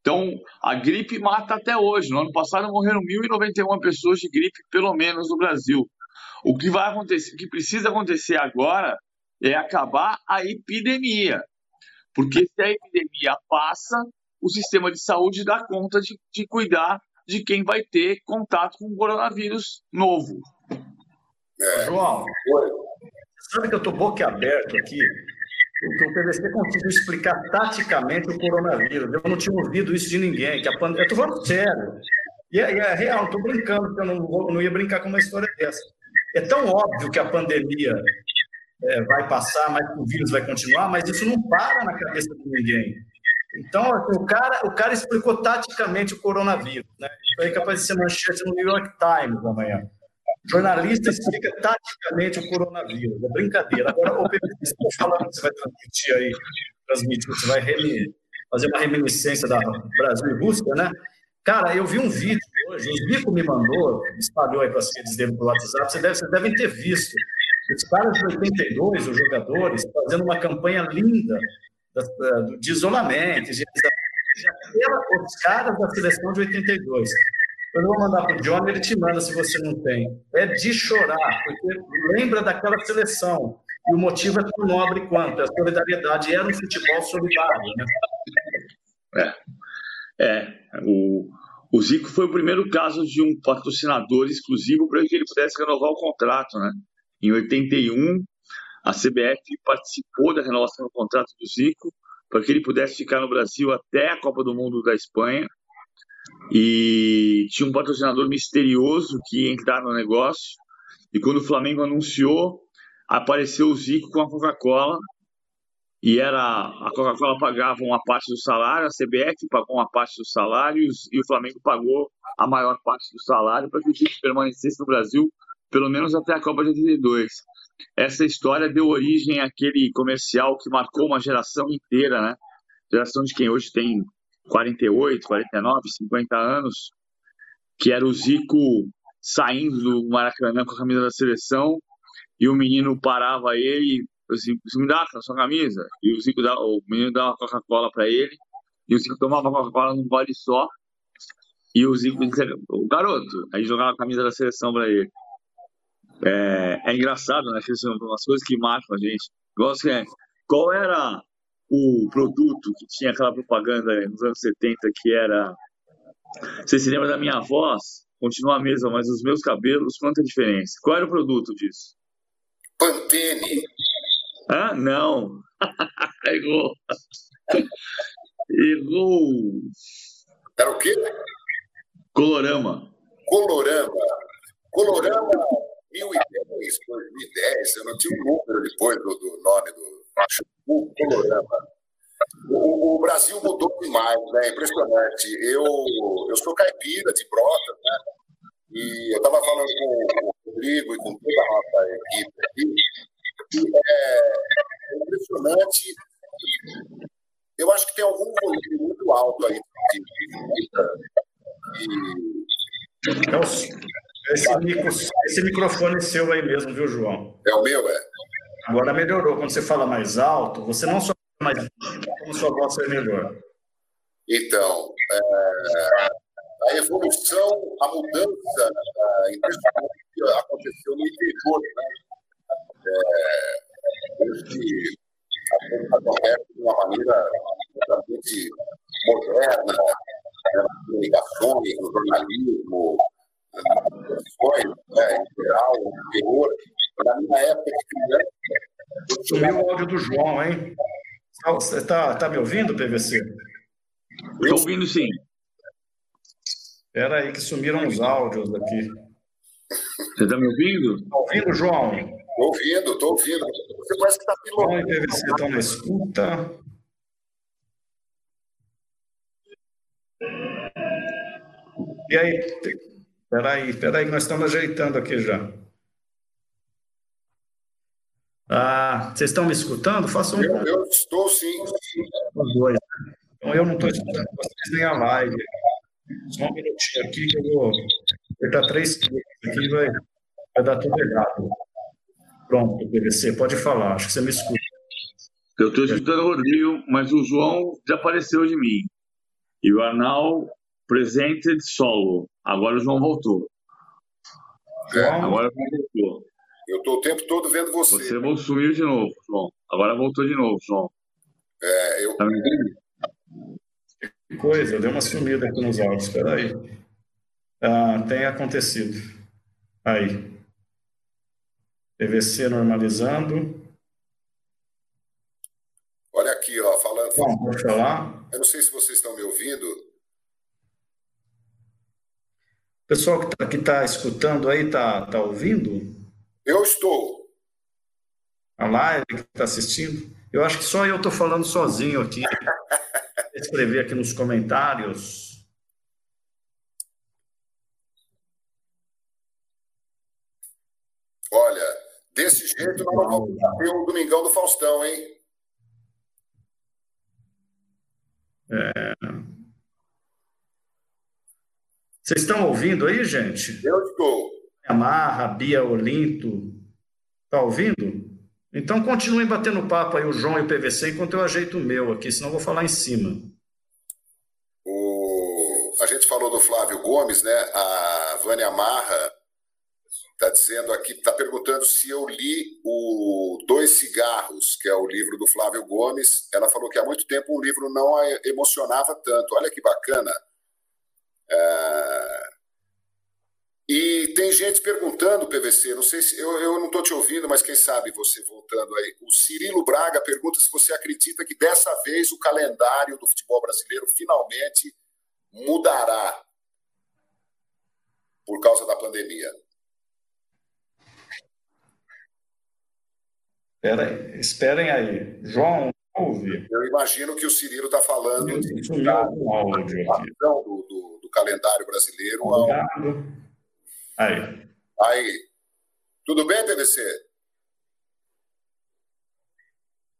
Então, a gripe mata até hoje. No ano passado morreram 1.091 pessoas de gripe, pelo menos, no Brasil. O que vai acontecer, o que precisa acontecer agora é acabar a epidemia. Porque se a epidemia passa, o sistema de saúde dá conta de, de cuidar de quem vai ter contato com o coronavírus novo. É. João, sabe que eu estou boquiaberto aqui? Porque o PVC conseguiu explicar taticamente o coronavírus. Eu não tinha ouvido isso de ninguém. Que a pand... Eu estou falando sério. E é, é real, estou brincando, porque eu não, vou, não ia brincar com uma história dessa. É tão óbvio que a pandemia é, vai passar, mas o vírus vai continuar, mas isso não para na cabeça de ninguém. Então, assim, o cara, o cara explicou taticamente o coronavírus. Né? Isso aí é capaz de ser manchete no New York Times amanhã. Jornalista explica taticamente o coronavírus. É brincadeira. Agora, o está falando que você vai transmitir aí, transmitir, você vai fazer uma reminiscência da Brasil e Rússia, né? Cara, eu vi um vídeo hoje, o Zico me mandou, espalhou aí para as redes dele do WhatsApp, vocês devem, vocês ter visto. Os caras de 82, os jogadores, fazendo uma campanha linda de isolamento, de os caras da seleção de 82. Eu vou mandar para o John, ele te manda se você não tem. É de chorar, porque lembra daquela seleção. E o motivo é tão nobre quanto a solidariedade era um futebol solidário. Né? É, é o, o Zico foi o primeiro caso de um patrocinador exclusivo para que ele pudesse renovar o contrato, né? Em 81, a CBF participou da renovação do contrato do Zico para que ele pudesse ficar no Brasil até a Copa do Mundo da Espanha. E tinha um patrocinador misterioso que ia entrar no negócio. E quando o Flamengo anunciou, apareceu o Zico com a Coca-Cola e era a Coca-Cola pagava uma parte do salário, a CBF pagou uma parte dos salários e o Flamengo pagou a maior parte do salário para que o time permanecesse no Brasil pelo menos até a Copa de 82. Essa história deu origem àquele comercial que marcou uma geração inteira, né? Geração de quem hoje tem 48, 49, 50 anos, que era o Zico saindo do Maracanã com a camisa da seleção e o menino parava ele Zico, me dá a sua camisa. E o Zico dá, o menino dava Coca-Cola para ele. E o Zico tomava Coca-Cola num gole só. E o Zico dizia, o garoto, aí jogava a camisa da seleção para ele. É, é, engraçado, né? Umas coisas que marcam a gente. É, qual era o produto que tinha aquela propaganda nos anos 70 que era. Você se lembra da minha voz? Continua a mesma, mas os meus cabelos, quanta diferença? Qual era o produto disso? Pantene. Ah, não. Errou. Errou. Era o quê? Colorama. Colorama. Colorama 2010, 2010. Eu não tinha um número depois do, do nome do Colorama. O, o, Brasil mudou demais, né? Impressionante. Eu, eu sou caipira de Brotas, né? E eu estava falando com o Rodrigo e com toda a nossa equipe aqui é, impressionante. Eu acho que tem algum volume muito alto aí de visita. E... Esse, micro, esse microfone seu aí mesmo, viu, João? É o meu, é? Agora melhorou. Quando você fala mais alto, você não só fala mais como sua voz é melhor. Então, é, a evolução, a mudança a impressionante que aconteceu no interior, né? é, hoje acontece de uma maneira totalmente moderna, né, nas comunicações, no jornalismo, nas profissões, né, em geral, no interior. Na minha época de. Sumiu o áudio do João, hein? Você está tá me ouvindo, PVC? Estou ouvindo sim. Espera aí que sumiram os áudios aqui. Você está me ouvindo? Está ouvindo, João? Estou ouvindo, estou ouvindo. Você parece que está pilotando. Vamos ver se estão na escuta. E aí? Espera aí, espera aí, nós estamos ajeitando aqui já. Ah, vocês estão me escutando? Façam um. Eu, eu estou sim. Os dois. Então eu não estou escutando vocês nem a live. Só um minutinho aqui que eu vou apertar três cliques aqui e vai, vai dar tudo errado. Pronto, PVC, pode falar, acho que você me escuta. Eu estou escutando o Rodrigo, mas o João desapareceu de mim. E o Arnal presented solo. Agora o João voltou. É, agora voltou. Eu estou o tempo todo vendo você. Você sumiu de novo, João. Agora voltou de novo, João. É, eu... Tá me Que coisa, eu dei uma sumida aqui nos áudios. Espera aí. Ah, tem acontecido. Aí. PVC normalizando. Olha aqui, ó, falando. Bom, pode falar. Eu não sei se vocês estão me ouvindo. O pessoal que está tá escutando aí está tá ouvindo? Eu estou. A live que está assistindo? Eu acho que só eu estou falando sozinho aqui. Escrever aqui nos comentários. Olha, Desse jeito, nós vamos ter o Domingão do Faustão, hein? É... Vocês estão ouvindo aí, gente? Eu estou. Amarra, Bia Olinto. Está ouvindo? Então continuem batendo papo aí, o João e o PVC, enquanto eu ajeito o meu aqui, senão eu vou falar em cima. O... A gente falou do Flávio Gomes, né? A Vânia Marra Está dizendo aqui, está perguntando se eu li o Dois Cigarros, que é o livro do Flávio Gomes. Ela falou que há muito tempo o livro não a emocionava tanto. Olha que bacana. É... E tem gente perguntando, PVC, não sei se eu, eu não estou te ouvindo, mas quem sabe você voltando aí. O Cirilo Braga pergunta se você acredita que dessa vez o calendário do futebol brasileiro finalmente mudará por causa da pandemia. Aí, esperem aí. João, Eu imagino que o Cirilo está falando de, da, do, do, do, calendário brasileiro. Ao... Aí. Aí. Tudo bem, PVC?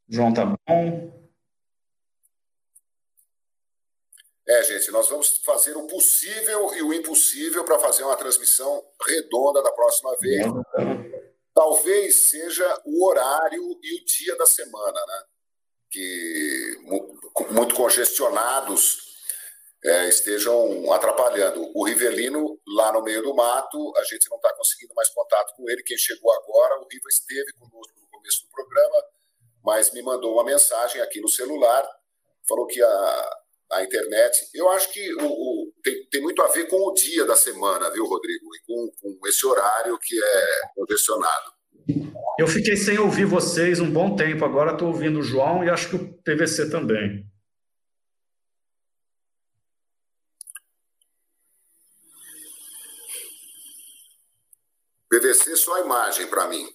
João tá bom. É, gente, nós vamos fazer o possível e o impossível para fazer uma transmissão redonda da próxima vez. Talvez seja o horário e o dia da semana, né? Que muito congestionados é, estejam atrapalhando. O Rivelino, lá no meio do mato, a gente não está conseguindo mais contato com ele. Quem chegou agora, o Riva esteve conosco no começo do programa, mas me mandou uma mensagem aqui no celular, falou que a, a internet. Eu acho que o, o tem, tem, muito a ver com o dia da semana, viu, Rodrigo? E com, com esse horário que é congestionado. Eu fiquei sem ouvir vocês um bom tempo, agora estou ouvindo o João e acho que o PVC também. PVC só imagem para mim.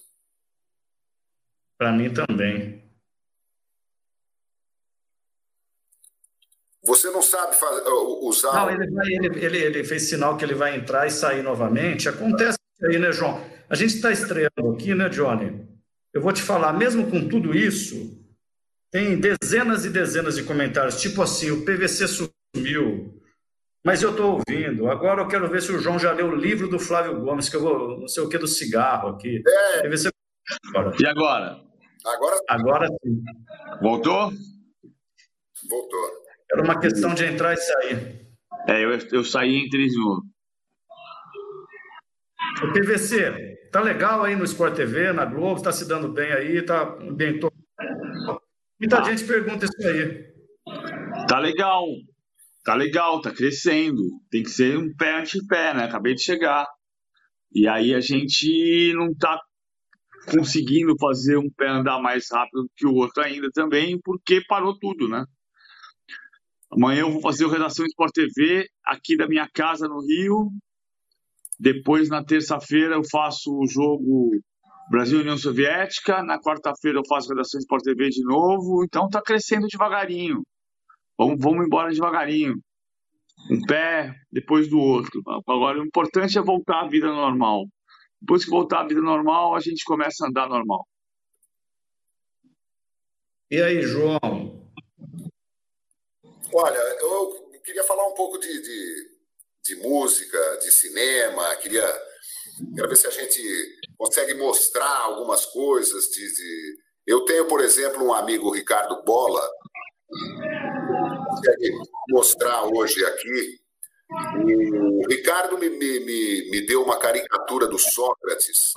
Para mim também. Você não sabe fazer, usar. Não, ele, vai, ele, ele, ele, fez sinal que ele vai entrar e sair novamente. Acontece aí, né, João? A gente está estreando aqui, né, Johnny? Eu vou te falar, mesmo com tudo isso, tem dezenas e dezenas de comentários, tipo assim: o PVC sumiu, mas eu estou ouvindo. Agora eu quero ver se o João já leu o livro do Flávio Gomes, que eu vou, não sei o que, do cigarro aqui. É. E agora? Agora Agora sim. Voltou? Voltou. Era uma questão de entrar e sair. É, eu, eu saí em três novo. O PVC, tá legal aí no Sport TV, na Globo, tá se dando bem aí, tá bem. Tô... Muita ah. gente pergunta isso aí. Tá legal, tá legal, tá crescendo. Tem que ser um pé ante pé, né? Acabei de chegar. E aí a gente não tá conseguindo fazer um pé andar mais rápido que o outro ainda também, porque parou tudo, né? Amanhã eu vou fazer o Redação Sport TV aqui da minha casa no Rio. Depois, na terça-feira, eu faço o jogo Brasil União Soviética. Na quarta-feira, eu faço Redação Sport TV de novo. Então, está crescendo devagarinho. Vamos, vamos embora devagarinho. Um pé depois do outro. Agora, o importante é voltar à vida normal. Depois que voltar à vida normal, a gente começa a andar normal. E aí, João? Olha, eu queria falar um pouco de, de, de música, de cinema, queria, queria ver se a gente consegue mostrar algumas coisas. De, de... Eu tenho, por exemplo, um amigo, Ricardo Bola, consegue mostrar hoje aqui. O Ricardo me, me, me, deu uma caricatura do Sócrates,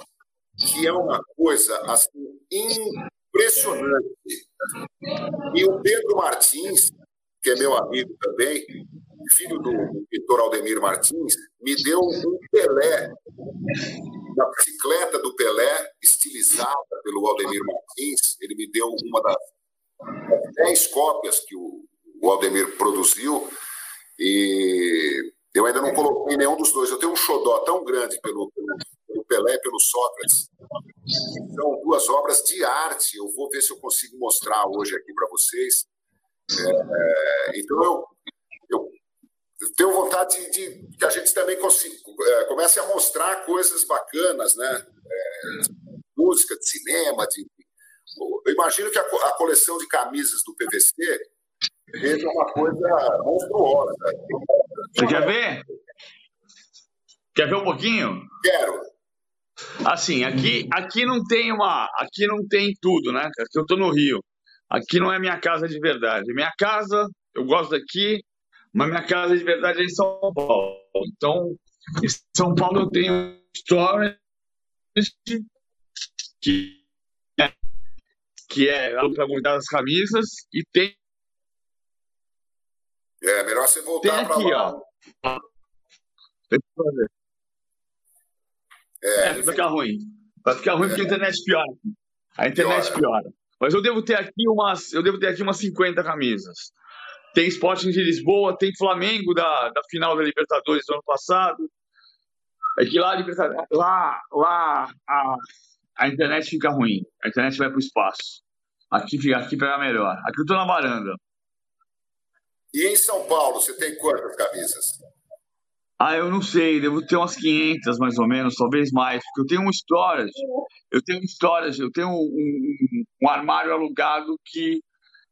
que é uma coisa assim, impressionante. E o Pedro Martins que é meu amigo também, filho do pintor Aldemir Martins, me deu um Pelé, uma bicicleta do Pelé, estilizada pelo Aldemir Martins. Ele me deu uma das dez cópias que o, o Aldemir produziu. E eu ainda não coloquei nenhum dos dois. Eu tenho um xodó tão grande pelo, pelo, Pelé e pelo Sócrates. São duas obras de arte. Eu vou ver se eu consigo mostrar hoje aqui para vocês. É, então, eu, eu, eu, tenho vontade de, de, que a gente também consiga, é, comece a mostrar coisas bacanas, né? É, de música, de cinema. De, eu imagino que a, a coleção de camisas do PVC seja uma coisa monstruosa. Você quer ver? Quer ver um pouquinho? Quero. Assim, aqui, aqui não tem uma, aqui não tem tudo, né? Aqui eu estou no Rio. Aqui não é minha casa de verdade. Minha casa, eu gosto daqui, mas minha casa de verdade é em São Paulo. Então, em São Paulo eu tenho storage que, que é para guardar as camisas e tem é melhor você voltar para lá. Ó. É, é, vai ficar ruim. Vai ficar ruim é. porque a internet piora. A internet piora. piora. Mas eu devo ter aqui umas, eu devo ter aqui umas 50 camisas. Tem Sporting de Lisboa, tem Flamengo da, da final da Libertadores do ano passado. É que lá, lá, lá a, a internet fica ruim, a internet vai para o espaço. Aqui, aqui pega melhor. Aqui eu tô na varanda. E em São Paulo, você tem quantas camisas? Ah, eu não sei, devo ter umas 500 mais ou menos, talvez mais, porque eu tenho um storage, eu tenho um storage, eu tenho um, um, um armário alugado que,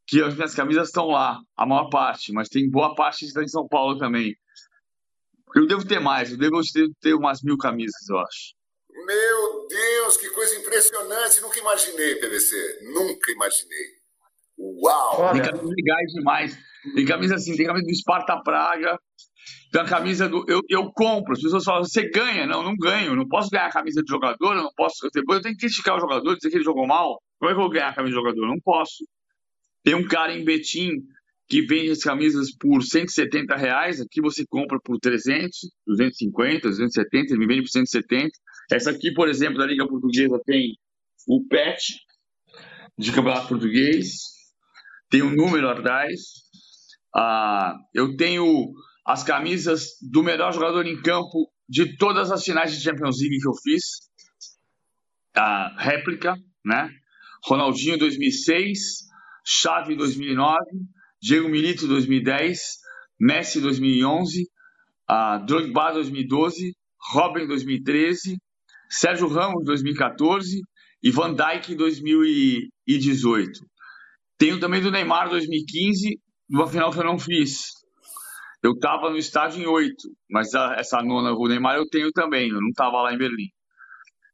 que as minhas camisas estão lá, a maior parte, mas tem boa parte que está em São Paulo também. Eu devo ter mais, eu devo ter umas mil camisas, eu acho. Meu Deus, que coisa impressionante! Nunca imaginei, PVC. Nunca imaginei. Uau! Tem camisas legais demais. Tem camisa assim, tem camisa do Esparta Praga, tem a camisa do. Eu, eu compro, as pessoas falam, você ganha. Não, não ganho. Não posso ganhar a camisa de jogador, não posso. Eu tenho que criticar o jogador, dizer que ele jogou mal. Como é que eu vou ganhar a camisa de jogador? Não posso. Tem um cara em Betim que vende as camisas por 170 reais, aqui você compra por 300, 250, 270, ele me vende por 170. Essa aqui, por exemplo, da Liga Portuguesa tem o PET de Campeonato Português, tem o número atrás, ah, eu tenho as camisas do melhor jogador em campo de todas as finais de Champions League que eu fiz, a réplica, né? Ronaldinho 2006, Xavi 2009, Diego Milito 2010, Messi 2011, a Drogba 2012, Robin 2013, Sérgio Ramos 2014 e Van Dijk 2018. Tenho também do Neymar 2015, numa final que eu não fiz. Eu estava no estádio em oito, mas a, essa nona, o Neymar, eu tenho também. Eu não estava lá em Berlim.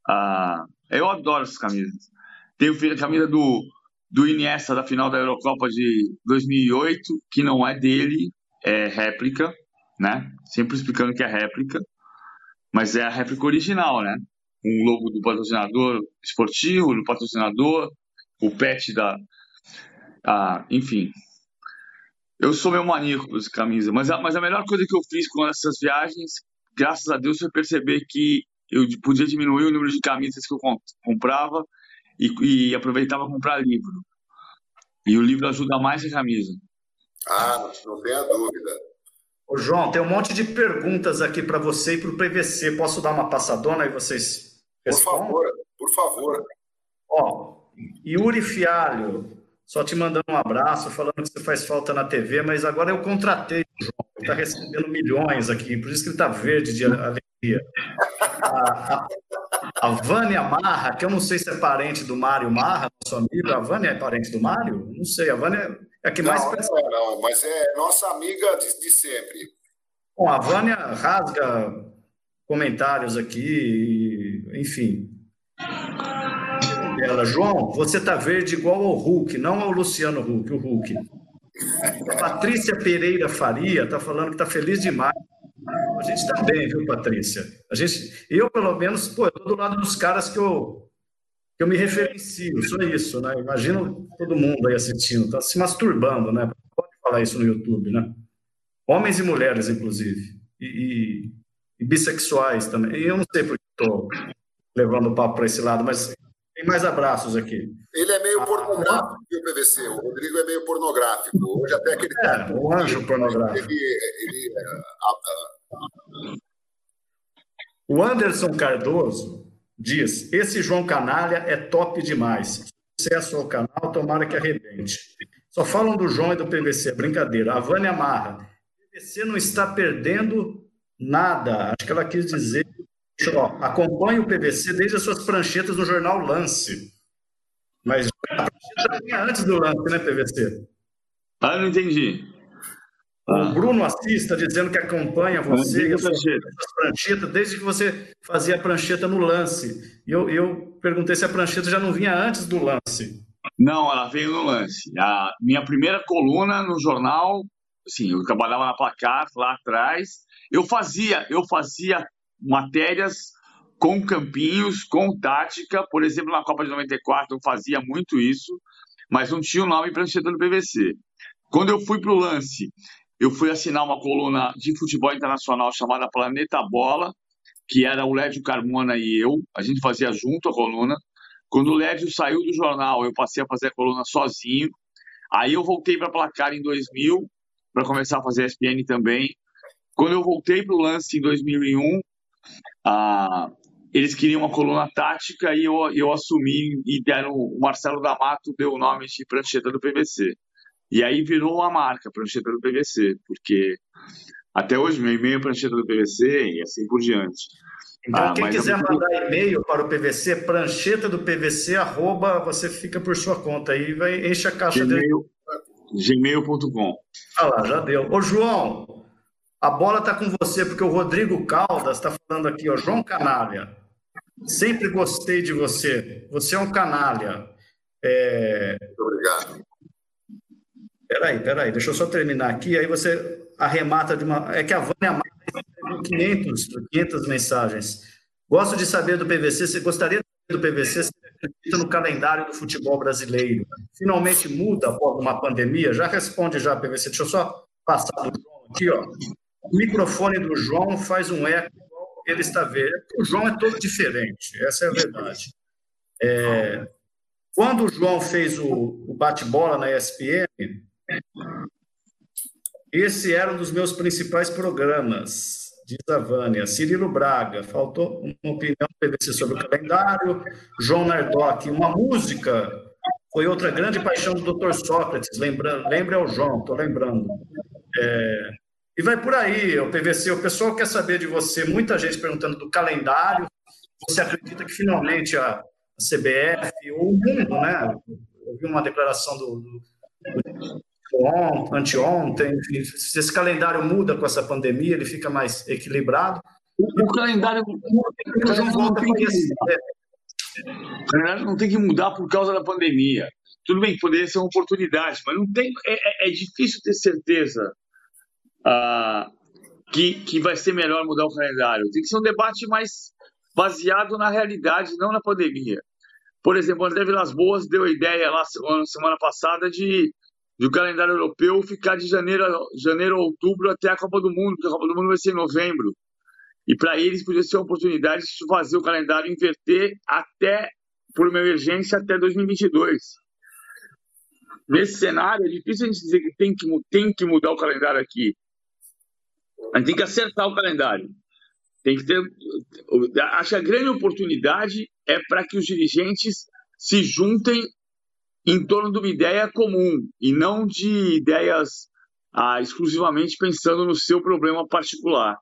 Ah, eu adoro essas camisas. Tenho a camisa do, do Iniesta da final da Eurocopa de 2008, que não é dele, é réplica, né? Sempre explicando que é réplica, mas é a réplica original, né? Um logo do patrocinador esportivo, do patrocinador, o pet da. Ah, enfim, eu sou meu maníaco por essa camisa, mas a, mas a melhor coisa que eu fiz com essas viagens, graças a Deus, foi perceber que eu podia diminuir o número de camisas que eu comprava e, e aproveitava para comprar livro. E o livro ajuda mais que a camisa. Ah, não tenha dúvida. Ô, João, tem um monte de perguntas aqui para você e para o PVC. Posso dar uma passadona e vocês respondem? Por favor, por favor. Ó, Yuri Fialho, só te mandando um abraço, falando que você faz falta na TV, mas agora eu contratei o João, ele está recebendo milhões aqui, por isso que ele está verde de alegria. A, a, a, Vânia Marra, que eu não sei se é parente do Mário Marra, nosso amigo, a Vânia é parente do Mário? Não sei, a Vânia é a que mais... Não, não, não, mas é nossa amiga de, de sempre. Bom, a Vânia rasga comentários aqui, enfim dela, João, você tá verde igual ao Hulk, não ao Luciano Hulk, o Hulk. Patrícia Pereira Faria tá falando que tá feliz demais. A gente tá bem, viu, Patrícia? A gente, eu, pelo menos, pô, do lado dos caras que eu, que eu me referencio, só isso, né? Imagino todo mundo aí assistindo, tá se masturbando, né? Pode falar isso no YouTube, né? Homens e mulheres, inclusive. E, e, e bissexuais também. E eu não sei por que estou levando o papo para esse lado, mas tem mais abraços aqui. Ele é meio ah, pornográfico, viu, PVC? O Rodrigo é meio pornográfico. Hoje até aquele. É, tá... um anjo pornográfico. Ele, ele, é, o Anderson Cardoso diz: esse João Canalha é top demais. Sucesso ao canal, tomara que arrebente. Só falam do João e do PVC, brincadeira. A Vânia Marra. O PVC não está perdendo nada. Acho que ela quis dizer Ó, acompanhe o PVC desde as suas pranchetas no jornal Lance. Mas a prancheta vinha antes do Lance, né, PVC? Ah, não entendi. O. Bruno Assis está dizendo que acompanha você e as suas pranchetas desde que você fazia a prancheta no lance. E eu, eu perguntei se a prancheta já não vinha antes do lance. Não, ela veio no lance. A minha primeira coluna no jornal, sim, eu trabalhava na placar lá atrás. Eu fazia, eu fazia matérias com campinhos, com tática. Por exemplo, na Copa de 94 eu fazia muito isso, mas não tinha o nome prancheta do PVC. Quando eu fui para o lance, eu fui assinar uma coluna de futebol internacional chamada Planeta Bola, que era o Lédio Carmona e eu. A gente fazia junto a coluna. Quando o Lédio saiu do jornal, eu passei a fazer a coluna sozinho. Aí eu voltei para Placar em 2000 para começar a fazer a ESPN também. Quando eu voltei para o lance em 2001, ah, eles queriam uma coluna tática e eu, eu assumi e deram o Marcelo D'Amato deu o nome de prancheta do PVC. E aí virou a marca prancheta do PVC, porque até hoje meu e-mail é prancheta do PVC e assim por diante. Então, ah, quem quiser eu... mandar e-mail para o PVC, prancheta do PVC, arroba, você fica por sua conta aí, vai enche a caixa Gmail, dele. Gmail.com. Ah lá, já deu. Ô, João, a bola está com você, porque o Rodrigo Caldas está falando aqui, ó, João Canalha. Sempre gostei de você. Você é um canalha. É... Muito obrigado. Peraí, peraí, deixa eu só terminar aqui, aí você arremata de uma. É que a Vânia Maia 500, 500 mensagens. Gosto de saber do PVC. Você gostaria de saber do PVC se acredita no calendário do futebol brasileiro? Finalmente muda após uma pandemia? Já responde já, PVC. Deixa eu só passar do João aqui, ó. O microfone do João faz um eco ele está vendo. O João é todo diferente, essa é a verdade. É, quando o João fez o, o bate-bola na ESPN, esse era um dos meus principais programas, diz a Vânia. Cirilo Braga, faltou uma opinião PVC sobre o calendário. João Nardoc, uma música foi outra grande paixão do Dr. Sócrates. Lembra, lembra é o João, estou lembrando. É, e vai por aí, o PVC. O pessoal quer saber de você, muita gente perguntando do calendário. Você acredita que finalmente a, CBF, ou o mundo, né? Eu vi uma declaração do, do anteontem, enfim, se esse calendário muda com essa pandemia, ele fica mais equilibrado. O, o calendário, o calendário não, tem que, o calendário não tem que mudar por causa da pandemia. Tudo bem, poderia ser uma oportunidade, mas não tem, é, é, é difícil ter certeza ah, que, que vai ser melhor mudar o calendário. Tem que ser um debate mais baseado na realidade, não na pandemia. Por exemplo, o André Vilas Boas deu a ideia lá semana passada de do calendário europeu ficar de janeiro a, janeiro outubro até a Copa do Mundo, porque a Copa do Mundo vai ser em novembro. E para eles podia ser uma oportunidade de fazer o calendário inverter até, por uma emergência, até 2022. Nesse cenário, é difícil a gente dizer que tem que, tem que mudar o calendário aqui. A gente tem que acertar o calendário. Tem que ter. Acho que a grande oportunidade é para que os dirigentes se juntem em torno de uma ideia comum e não de ideias ah, exclusivamente pensando no seu problema particular.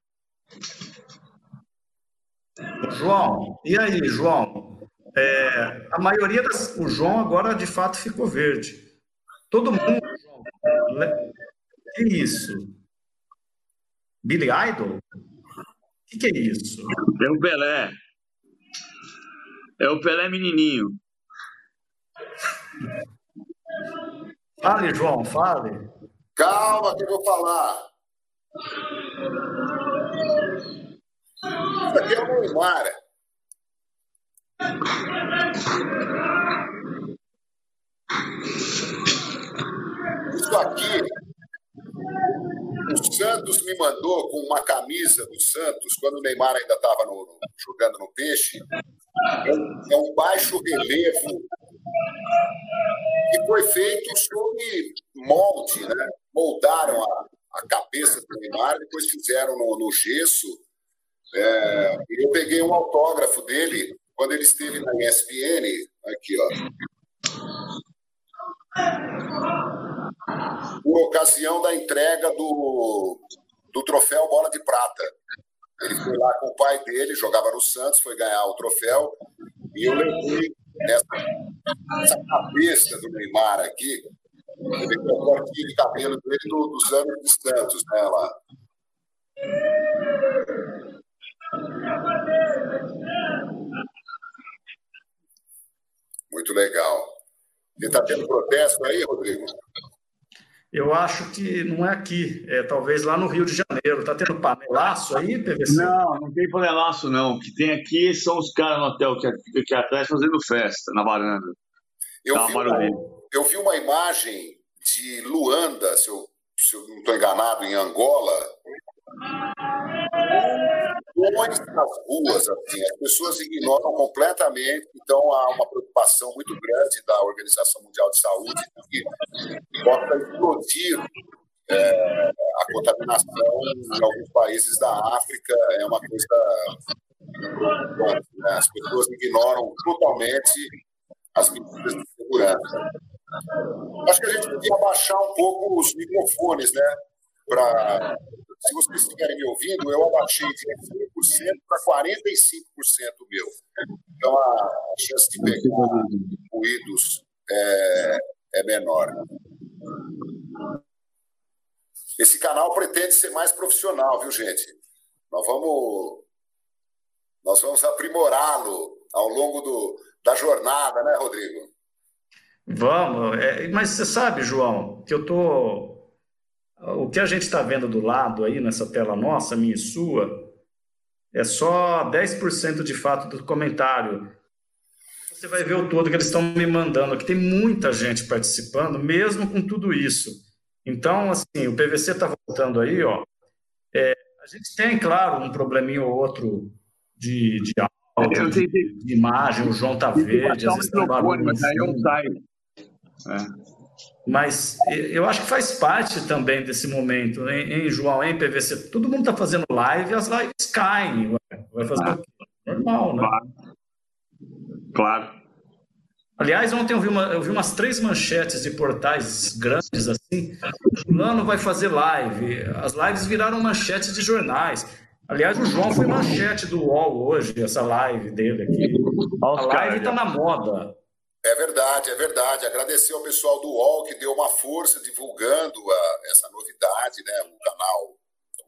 João, e aí, João? É, a maioria das. O João agora de fato ficou verde. Todo mundo. João, isso? Billy Idol? O que, que é isso? É o Pelé. É o Pelé menininho. Fale, João, fale. Calma que eu vou falar. Isso aqui é o Neymar. Isso aqui, Santos me mandou com uma camisa do Santos, quando o Neymar ainda estava jogando no Peixe. É um baixo relevo que foi feito sob molde, né? Moldaram a, a cabeça do Neymar, depois fizeram no, no gesso. É, eu peguei um autógrafo dele quando ele esteve na ESPN, aqui, ó. Por ocasião da entrega do, do troféu Bola de Prata. Ele foi lá com o pai dele, jogava no Santos, foi ganhar o troféu, e eu levei essa, essa cabeça do Neymar aqui, ele tem o cortinho de cabelo dele do, dos anos de Santos, né, lá. Muito legal. E está tendo protesto aí, Rodrigo? Eu acho que não é aqui, é talvez lá no Rio de Janeiro. Tá tendo panelaço aí, PVC? Não, não tem panelaço, não. O que tem aqui são os caras no hotel que fica aqui atrás fazendo festa na varanda. Eu, tá vi uma, eu vi uma imagem de Luanda, se eu, se eu não estou enganado, em Angola, milhões nas ruas, assim, as pessoas ignoram completamente, então há uma preocupação muito grande da Organização Mundial de Saúde que possa explodir é, a contaminação em alguns países da África, é uma coisa Né? As pessoas ignoram totalmente as medidas de segurança. Acho que a gente podia abaixar um pouco os microfones, né? Pra, se vocês estiverem me ouvindo, eu abaixei de 5% para 45% meu. Então a chance de pegar ruídos é, é menor. Esse canal pretende ser mais profissional, viu, gente? Nós vamos, nós vamos aprimorá-lo ao longo do, da jornada, né, Rodrigo? Vamos, é, mas você sabe, João, que eu tô. O que a gente está vendo do lado aí nessa tela nossa, minha e sua, é só 10% de fato do comentário. Você vai ver o todo que eles estão me mandando aqui. Tem muita gente participando, mesmo com tudo isso. Então, assim, o PVC está voltando aí, ó. É, a gente tem, claro, um probleminha ou outro de, de áudio, de, de, imagem, o João está verde, às vezes está barulho. Mas aí não sai. É. Mas eu acho que faz parte também desse momento, em, em João, em PVC. Todo mundo está fazendo live e as lives caem. Vai fazer ah. normal, né? Claro. claro. Aliás, ontem eu vi, uma, eu vi umas três manchetes de portais grandes assim. Fulano vai fazer live. As lives viraram manchetes de jornais. Aliás, o João foi manchete do UOL hoje, essa live dele aqui. A live está na moda. É verdade, é verdade. Agradecer ao pessoal do UOL que deu uma força divulgando a, essa novidade, né? O canal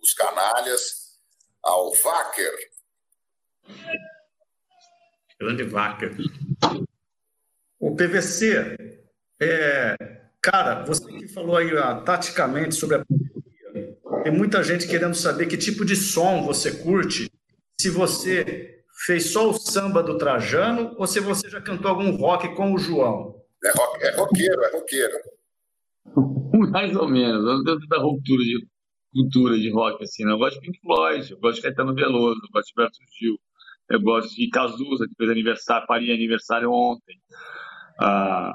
Os Canalhas, ao Vacker. Grande Vacker. O PVC, é, cara, você que falou aí ah, taticamente sobre a pandemia, tem muita gente querendo saber que tipo de som você curte, se você fez só o samba do Trajano ou se você já cantou algum rock com o João. É, rock, é roqueiro, é roqueiro. Mais ou menos, eu não tenho tanta ruptura de cultura de rock assim, não. Eu gosto de Pink Floyd, eu gosto de Caetano Veloso, eu gosto de Berto Gil, eu gosto de Cazuza, que fez aniversário, faria aniversário ontem. Ah,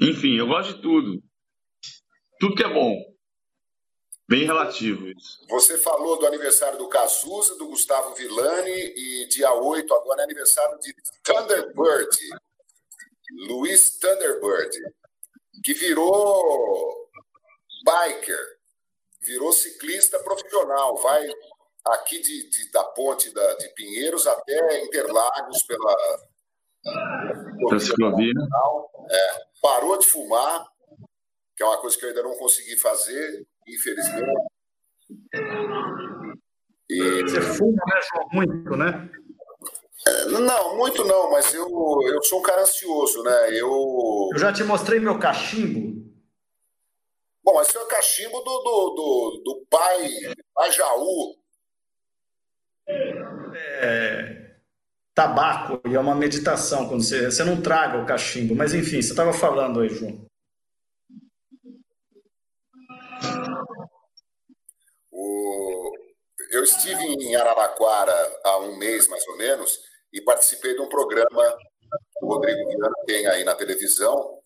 enfim, eu gosto de tudo. Tudo que é bom. Bem relativo isso. Você falou do aniversário do Cazuza, do Gustavo Villani, e dia 8 agora é aniversário de Thunderbird, Luiz Thunderbird, que virou biker, virou ciclista profissional, vai aqui de, de da ponte da, de Pinheiros até Interlagos pela da ciclovia. É, parou de fumar, que é uma coisa que eu ainda não consegui fazer, infelizmente. E... Você fuma, né, João? Muito, né? É, não, muito não, mas eu, eu sou um cara ansioso, né? Eu... eu já te mostrei meu cachimbo. Bom, esse é o cachimbo do, do, do, do pai, pai Jaú. É, tabaco e é uma meditação quando você, você não traga o cachimbo. Mas enfim, você estava falando aí, João. O... Eu estive em Araraquara há um mês, mais ou menos, e participei de um programa que o Rodrigo Viana tem aí na televisão,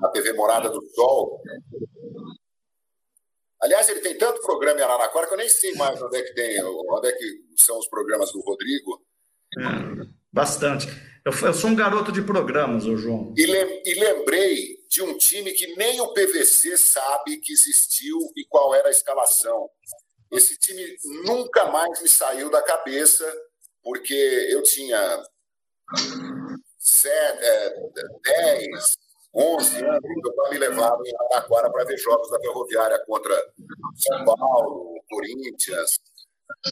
na TV Morada do Sol. Aliás, ele tem tanto programa em Araraquara que eu nem sei mais onde é que tem, onde é que são os programas do Rodrigo. É, bastante. Eu, eu, sou um garoto de programas, ô João. E, lem, e lembrei de um time que nem o PVC sabe que existiu e qual era a escalação. Esse time nunca mais me saiu da cabeça, porque eu tinha sete, é, 10, 11 anos, meu pai me levava em Araraquara para ver jogos da Ferroviária contra São Paulo, Corinthians.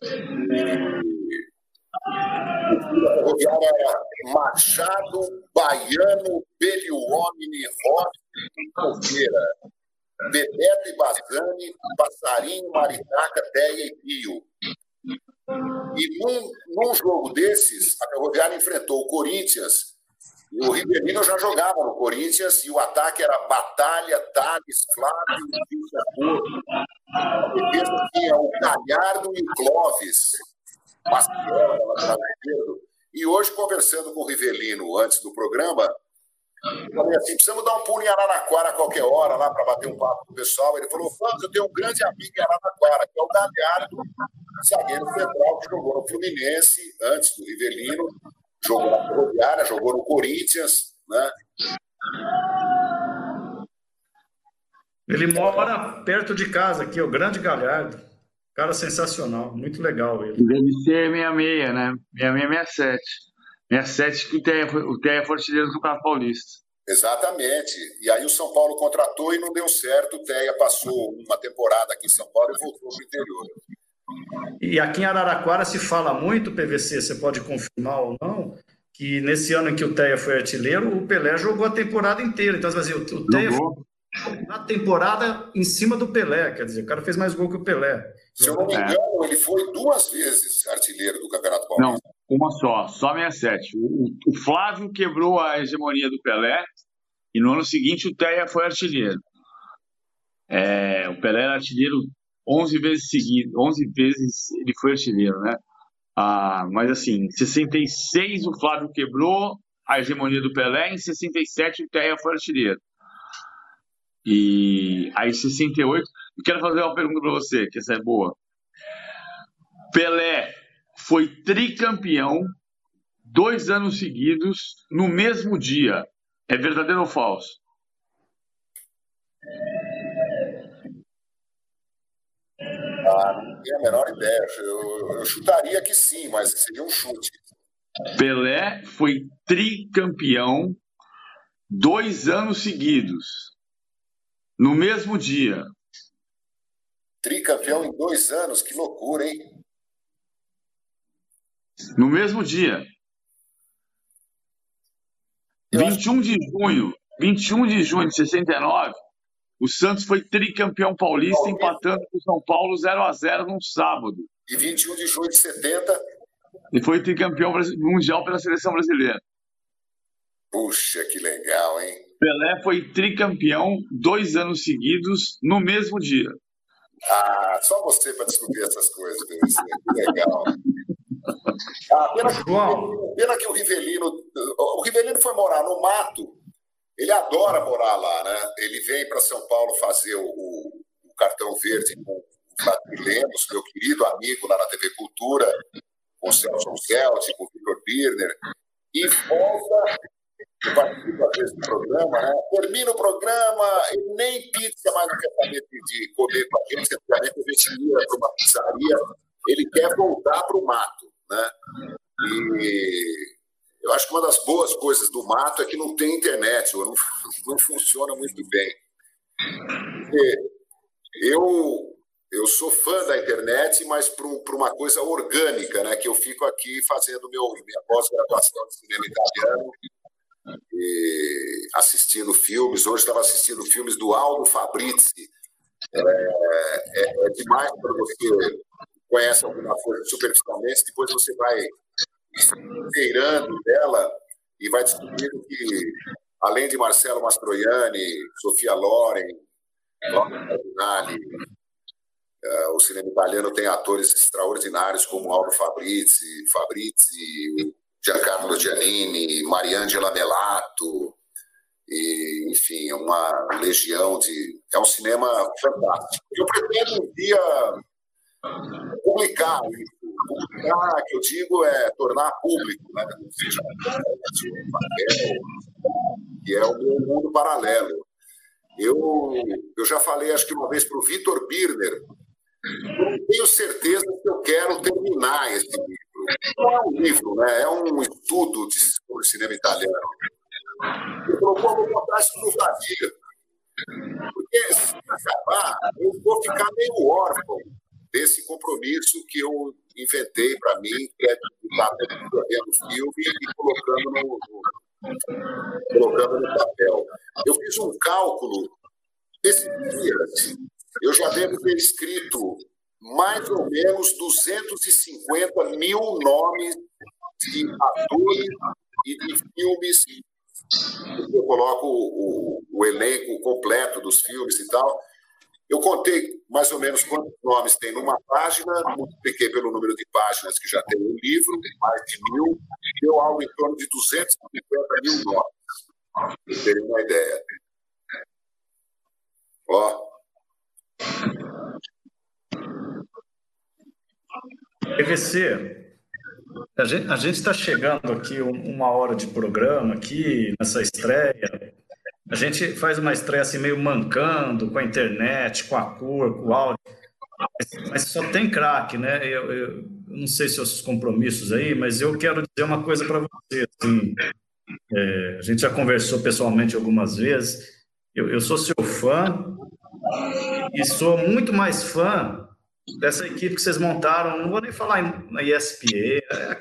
E ferroviária era Machado, Baiano, Beliuomini, Rossi e Coqueira. Bebeto e Bazani, Passarinho, Maritaca, Deia e Pio. E num, num jogo desses, a Ferroviária enfrentou o Corinthians. E o Ribeirinho já jogava no Corinthians e o ataque era Batalha, Thales, Flávio e Vitor. A defesa tinha o Galhardo e o Clóvis. E hoje, conversando com o Rivelino antes do programa, Falei assim, precisamos dar um pulo em Araraquara a qualquer hora lá para bater um papo com o pessoal. Ele falou, Fábio, eu tenho um grande amigo em Araraquara, que é o Galhardo, zagueiro central, que jogou no Fluminense, antes do Rivelino, jogou na Ferroviária, jogou no Corinthians, né? Ele mora perto de casa aqui, o Grande Galhardo. Cara sensacional, muito legal ele. Deve ser 66, né? 66, 67. 67 que o Teia foi, o Teia foi artilheiro do Campeonato Paulista. Exatamente. E aí o São Paulo contratou e não deu certo. O Teia passou uma temporada aqui em São Paulo e voltou para o interior. E aqui em Araraquara se fala muito, PVC, você pode confirmar ou não, que nesse ano em que o Teia foi artilheiro, o Pelé jogou a temporada inteira. Então, assim, o Teia na temporada em cima do Pelé, quer dizer, o cara fez mais gol que o Pelé. Se eu não me engano, ele foi duas vezes artilheiro do Campeonato Paulista. Não, uma só, só 67. O, o Flávio quebrou a hegemonia do Pelé e no ano seguinte o Teia foi artilheiro. É, o Pelé era artilheiro 11 vezes seguido, 11 vezes ele foi artilheiro, né? Ah, mas assim, em 66 o Flávio quebrou a hegemonia do Pelé, em 67 o Teia foi artilheiro. E aí, 68, eu quero fazer uma pergunta para você, que essa é boa. Pelé foi tricampeão dois anos seguidos no mesmo dia. É verdadeiro ou falso? Ah, não tenho a menor ideia. Eu, eu chutaria que sim, mas seria um chute. Pelé foi tricampeão dois anos seguidos no mesmo dia. Tricampeão em dois anos, que loucura, hein? No mesmo dia. Eu 21 acho... de junho, 21 de junho de 69, o Santos foi tricampeão paulista, Paulista. empatando com o São Paulo 0 a 0 num sábado. E 21 de junho de 70. E foi tricampeão mundial pela seleção brasileira. Puxa, que legal, hein? Pelé foi tricampeão dois anos seguidos no mesmo dia. Ah, só você para descobrir essas coisas, que legal. Ah, pena, que, pena que o Rivelino. O Rivelino foi morar no mato. Ele adora morar lá, né? Ele vem para São Paulo fazer o, o, cartão verde com o Vladimir Lemos, meu querido amigo lá na TV Cultura, com o Celso Celtic, com o Victor Birner, e volta às vezes do programa, né? termina o programa e nem pizza mais não quer saber de comer com a gente, a gente ia para uma pizzaria, ele quer voltar para o mato. Né? E eu acho que uma das boas coisas do mato é que não tem internet, não, não funciona muito bem. eu, eu sou fã da internet, mas para uma coisa orgânica, né? que eu fico aqui fazendo meu, minha pós-graduação de cinema italiano assistindo filmes. Hoje estava assistindo filmes do Aldo Fabrizi. É, é, é demais para você conhece alguma coisa superficialmente, depois você vai inteirando dela e vai descobrindo que, além de Marcelo Mastroianni, Sofia Loren, uh, o cinema italiano tem atores extraordinários como Aldo Fabrizi, Fabrizi, Giancarlo Giannini, Mariangela Melato, e, enfim, uma legião de. É um cinema fantástico. Eu pretendo um dia publicar isso. Publicar, que eu digo, é tornar público, né? Que é o meu mundo paralelo. Eu, eu já falei, acho que uma vez, para o Vitor Birner, não tenho certeza que eu quero terminar esse livro não é um livro, né? é um estudo de, sobre cinema italiano. Eu propor vou botar isso no vazio. Porque se acabar, eu vou ficar meio órfão desse compromisso que eu inventei para mim, que é estar vendo o filme e colocando no, no, colocando no papel. Eu fiz um cálculo esses dias. Eu já devo ter escrito mais ou menos 250 mil nomes de atores e de filmes. Eu coloco o, o, elenco completo dos filmes e tal. Eu contei mais ou menos quantos nomes tem numa página, multipliquei pelo número de páginas que já tem no livro, mais de mil, deu algo em torno de 250 mil nomes. Tem uma ideia. Ó. PVC, a gente está chegando aqui uma hora de programa aqui nessa estreia. A gente faz uma estreia assim meio mancando com a internet, com a cor, com o áudio. Mas, só tem craque, né? Eu, eu, não sei se os compromissos aí, mas eu quero dizer uma coisa para você. Assim, é, a gente já conversou pessoalmente algumas vezes. Eu, eu sou seu fã e sou muito mais fã dessa equipe que vocês montaram. Não vou nem falar na ESPN. É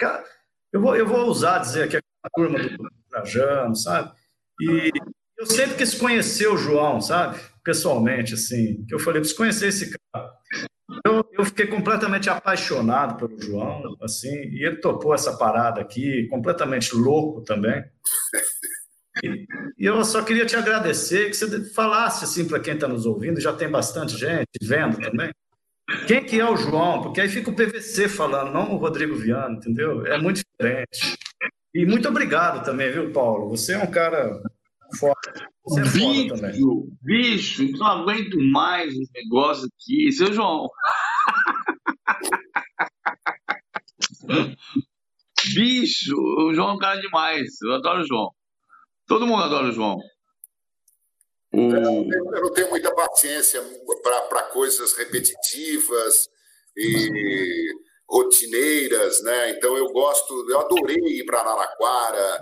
eu, vou, eu vou usar dizer aqui a turma do Trajano, sabe? E eu sempre quis conhecer o João, sabe? Pessoalmente, assim. Que eu falei, preciso conhecer esse cara. Eu, eu fiquei completamente apaixonado pelo João, assim, e ele topou essa parada aqui, completamente louco também. E eu só queria te agradecer que você falasse assim para quem está nos ouvindo, já tem bastante gente vendo também. Quem que é o João? Porque aí fica o PVC falando, não o Rodrigo Viana, entendeu? É muito diferente. E muito obrigado também, viu, Paulo? Você é um cara Foda. Você é bicho, também. bicho, não aguento mais esse negócio aqui. Seu João. bicho, o João é um cara demais. Eu adoro o João. Todo mundo adora o João. O... Eu não tenho muita paciência para coisas repetitivas e rotineiras, né? Então eu gosto, eu adorei ir para Araraquara,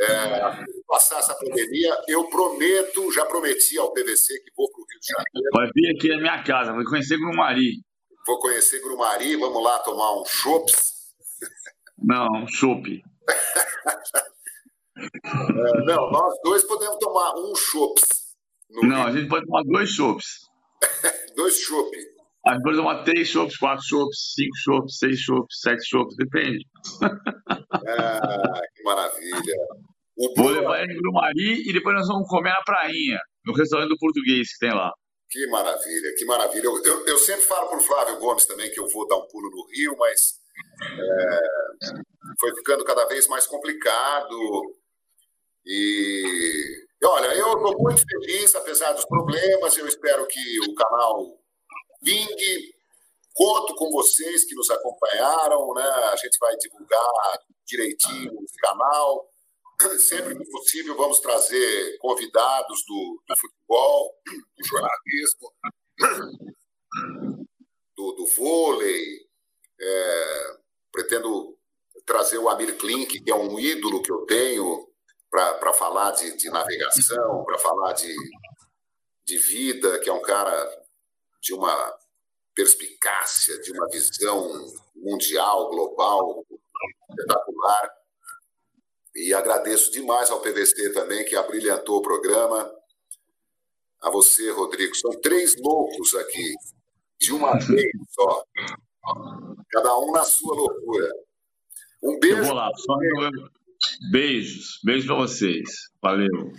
é, passar essa pandemia, eu prometo, já prometi ao PVC que vou para o Rio de Janeiro. Vai vir aqui na minha casa, vou conhecer Grumari. Vou conhecer Grumari, vamos lá tomar um chopps. Não, chopp. é, não, nós dois podemos tomar um chopps. Não, Rio. a gente pode tomar dois chopps. dois chopps. A gente pode tomar três chopps, quatro chopps, cinco chopps, seis chopps, sete chopps, depende. ah, que maravilha. O Vou levar ele no Mari e depois nós vamos comer na prainha, no restaurante do português que tem lá. Que maravilha, que maravilha. Eu, eu, eu sempre falo para o Flávio Gomes também que eu vou dar um pulo no Rio, mas é, foi ficando cada vez mais complicado. E olha, eu estou muito feliz, apesar dos problemas. Eu espero que o canal vingue. Conto com vocês que nos acompanharam, né? A gente vai divulgar direitinho o canal sempre que possível, vamos trazer convidados do, do futebol, do jornalismo, do, do vôlei. É, pretendo trazer o Amir Klink, que é um ídolo que eu tenho, para falar de, de navegação, para falar de, de vida, que é um cara de uma perspicácia, de uma visão mundial, global, espetacular. E agradeço demais ao PVC também, que abrilhantou o programa. A você, Rodrigo. São três loucos aqui, de uma vez só. Cada um na sua loucura. Um beijo. Eu vou lá. Só Beijos. Beijos para vocês. Valeu.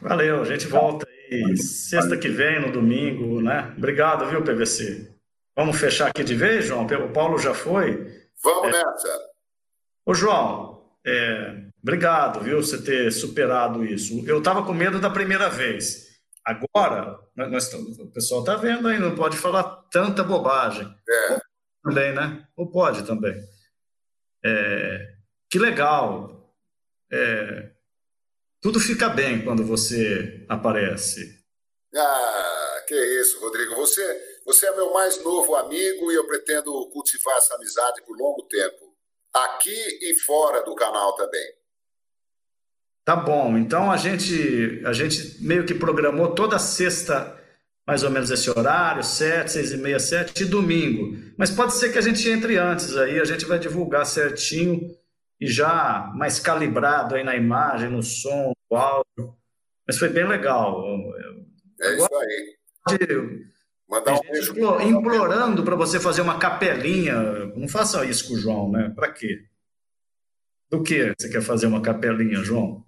Valeu. A gente volta aí sexta que vem, no domingo, né? Obrigado, viu, PVC? Vamos fechar aqui de vez, João? O Paulo já foi. Vamos é... nessa. Ô, João, é, obrigado, viu, você ter superado isso. Eu estava com medo da primeira vez. Agora, nós, o pessoal está vendo aí, não pode falar tanta bobagem. É. Também, né? Ou pode também. É, que legal. É, tudo fica bem quando você aparece. Ah, que isso, Rodrigo. Você, você é meu mais novo amigo e eu pretendo cultivar essa amizade por longo tempo aqui e fora do canal também. Tá bom. Então a gente a gente meio que programou toda sexta mais ou menos esse horário, sete, seis e meia, sete e domingo. Mas pode ser que a gente entre antes aí, a gente vai divulgar certinho e já mais calibrado aí na imagem, no som, no áudio. Mas foi bem legal. É isso aí. Mandar um beijo. Implorando para você fazer uma capelinha. Não faça isso com o João, né? Para quê? Do que você quer fazer uma capelinha, João?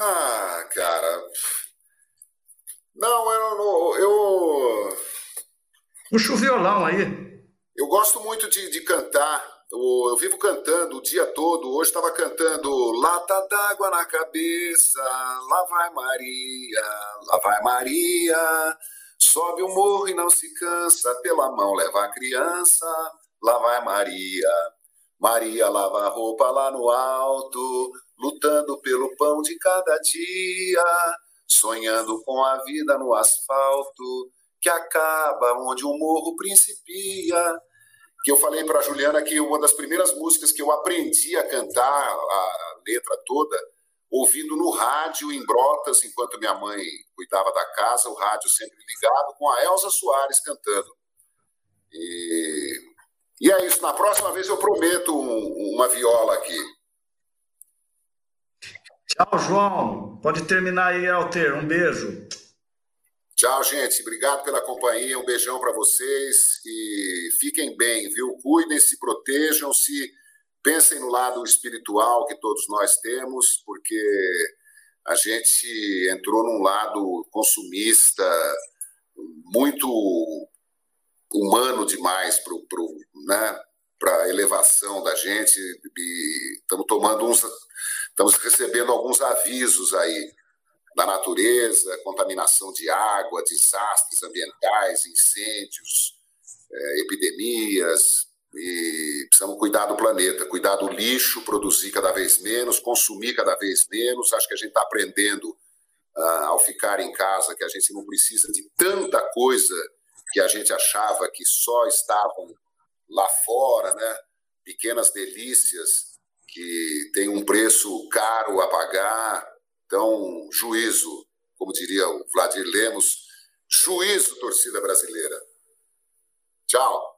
Ah, cara. Não, eu não. Eu. Puxa o violão aí. Eu gosto muito de, de cantar. Eu vivo cantando o dia todo. Hoje estava cantando Lata d'água na cabeça, lá vai Maria, lá vai Maria. Sobe o morro e não se cansa, pela mão leva a criança, lá vai Maria. Maria lava a roupa lá no alto, lutando pelo pão de cada dia, sonhando com a vida no asfalto, que acaba onde o morro principia que eu falei para a Juliana que uma das primeiras músicas que eu aprendi a cantar, a letra toda, ouvindo no rádio em Brotas, enquanto minha mãe cuidava da casa, o rádio sempre ligado, com a Elza Soares cantando. E, e é isso. Na próxima vez eu prometo um, uma viola aqui. Tchau, João. Pode terminar aí, Alter. Um beijo. Tchau, gente. Obrigado pela companhia. Um beijão para vocês e fiquem bem, viu? Cuidem-se, protejam-se, pensem no lado espiritual que todos nós temos, porque a gente entrou num lado consumista muito humano demais para né, a elevação da gente estamos tomando uns estamos recebendo alguns avisos aí da natureza, contaminação de água, desastres ambientais, incêndios, é, epidemias. E precisamos cuidar do planeta, cuidar do lixo, produzir cada vez menos, consumir cada vez menos. Acho que a gente está aprendendo uh, ao ficar em casa que a gente não precisa de tanta coisa que a gente achava que só estavam lá fora, né? Pequenas delícias que têm um preço caro a pagar então, juízo, como diria o Vladir Lemos, juízo, torcida brasileira. Tchau.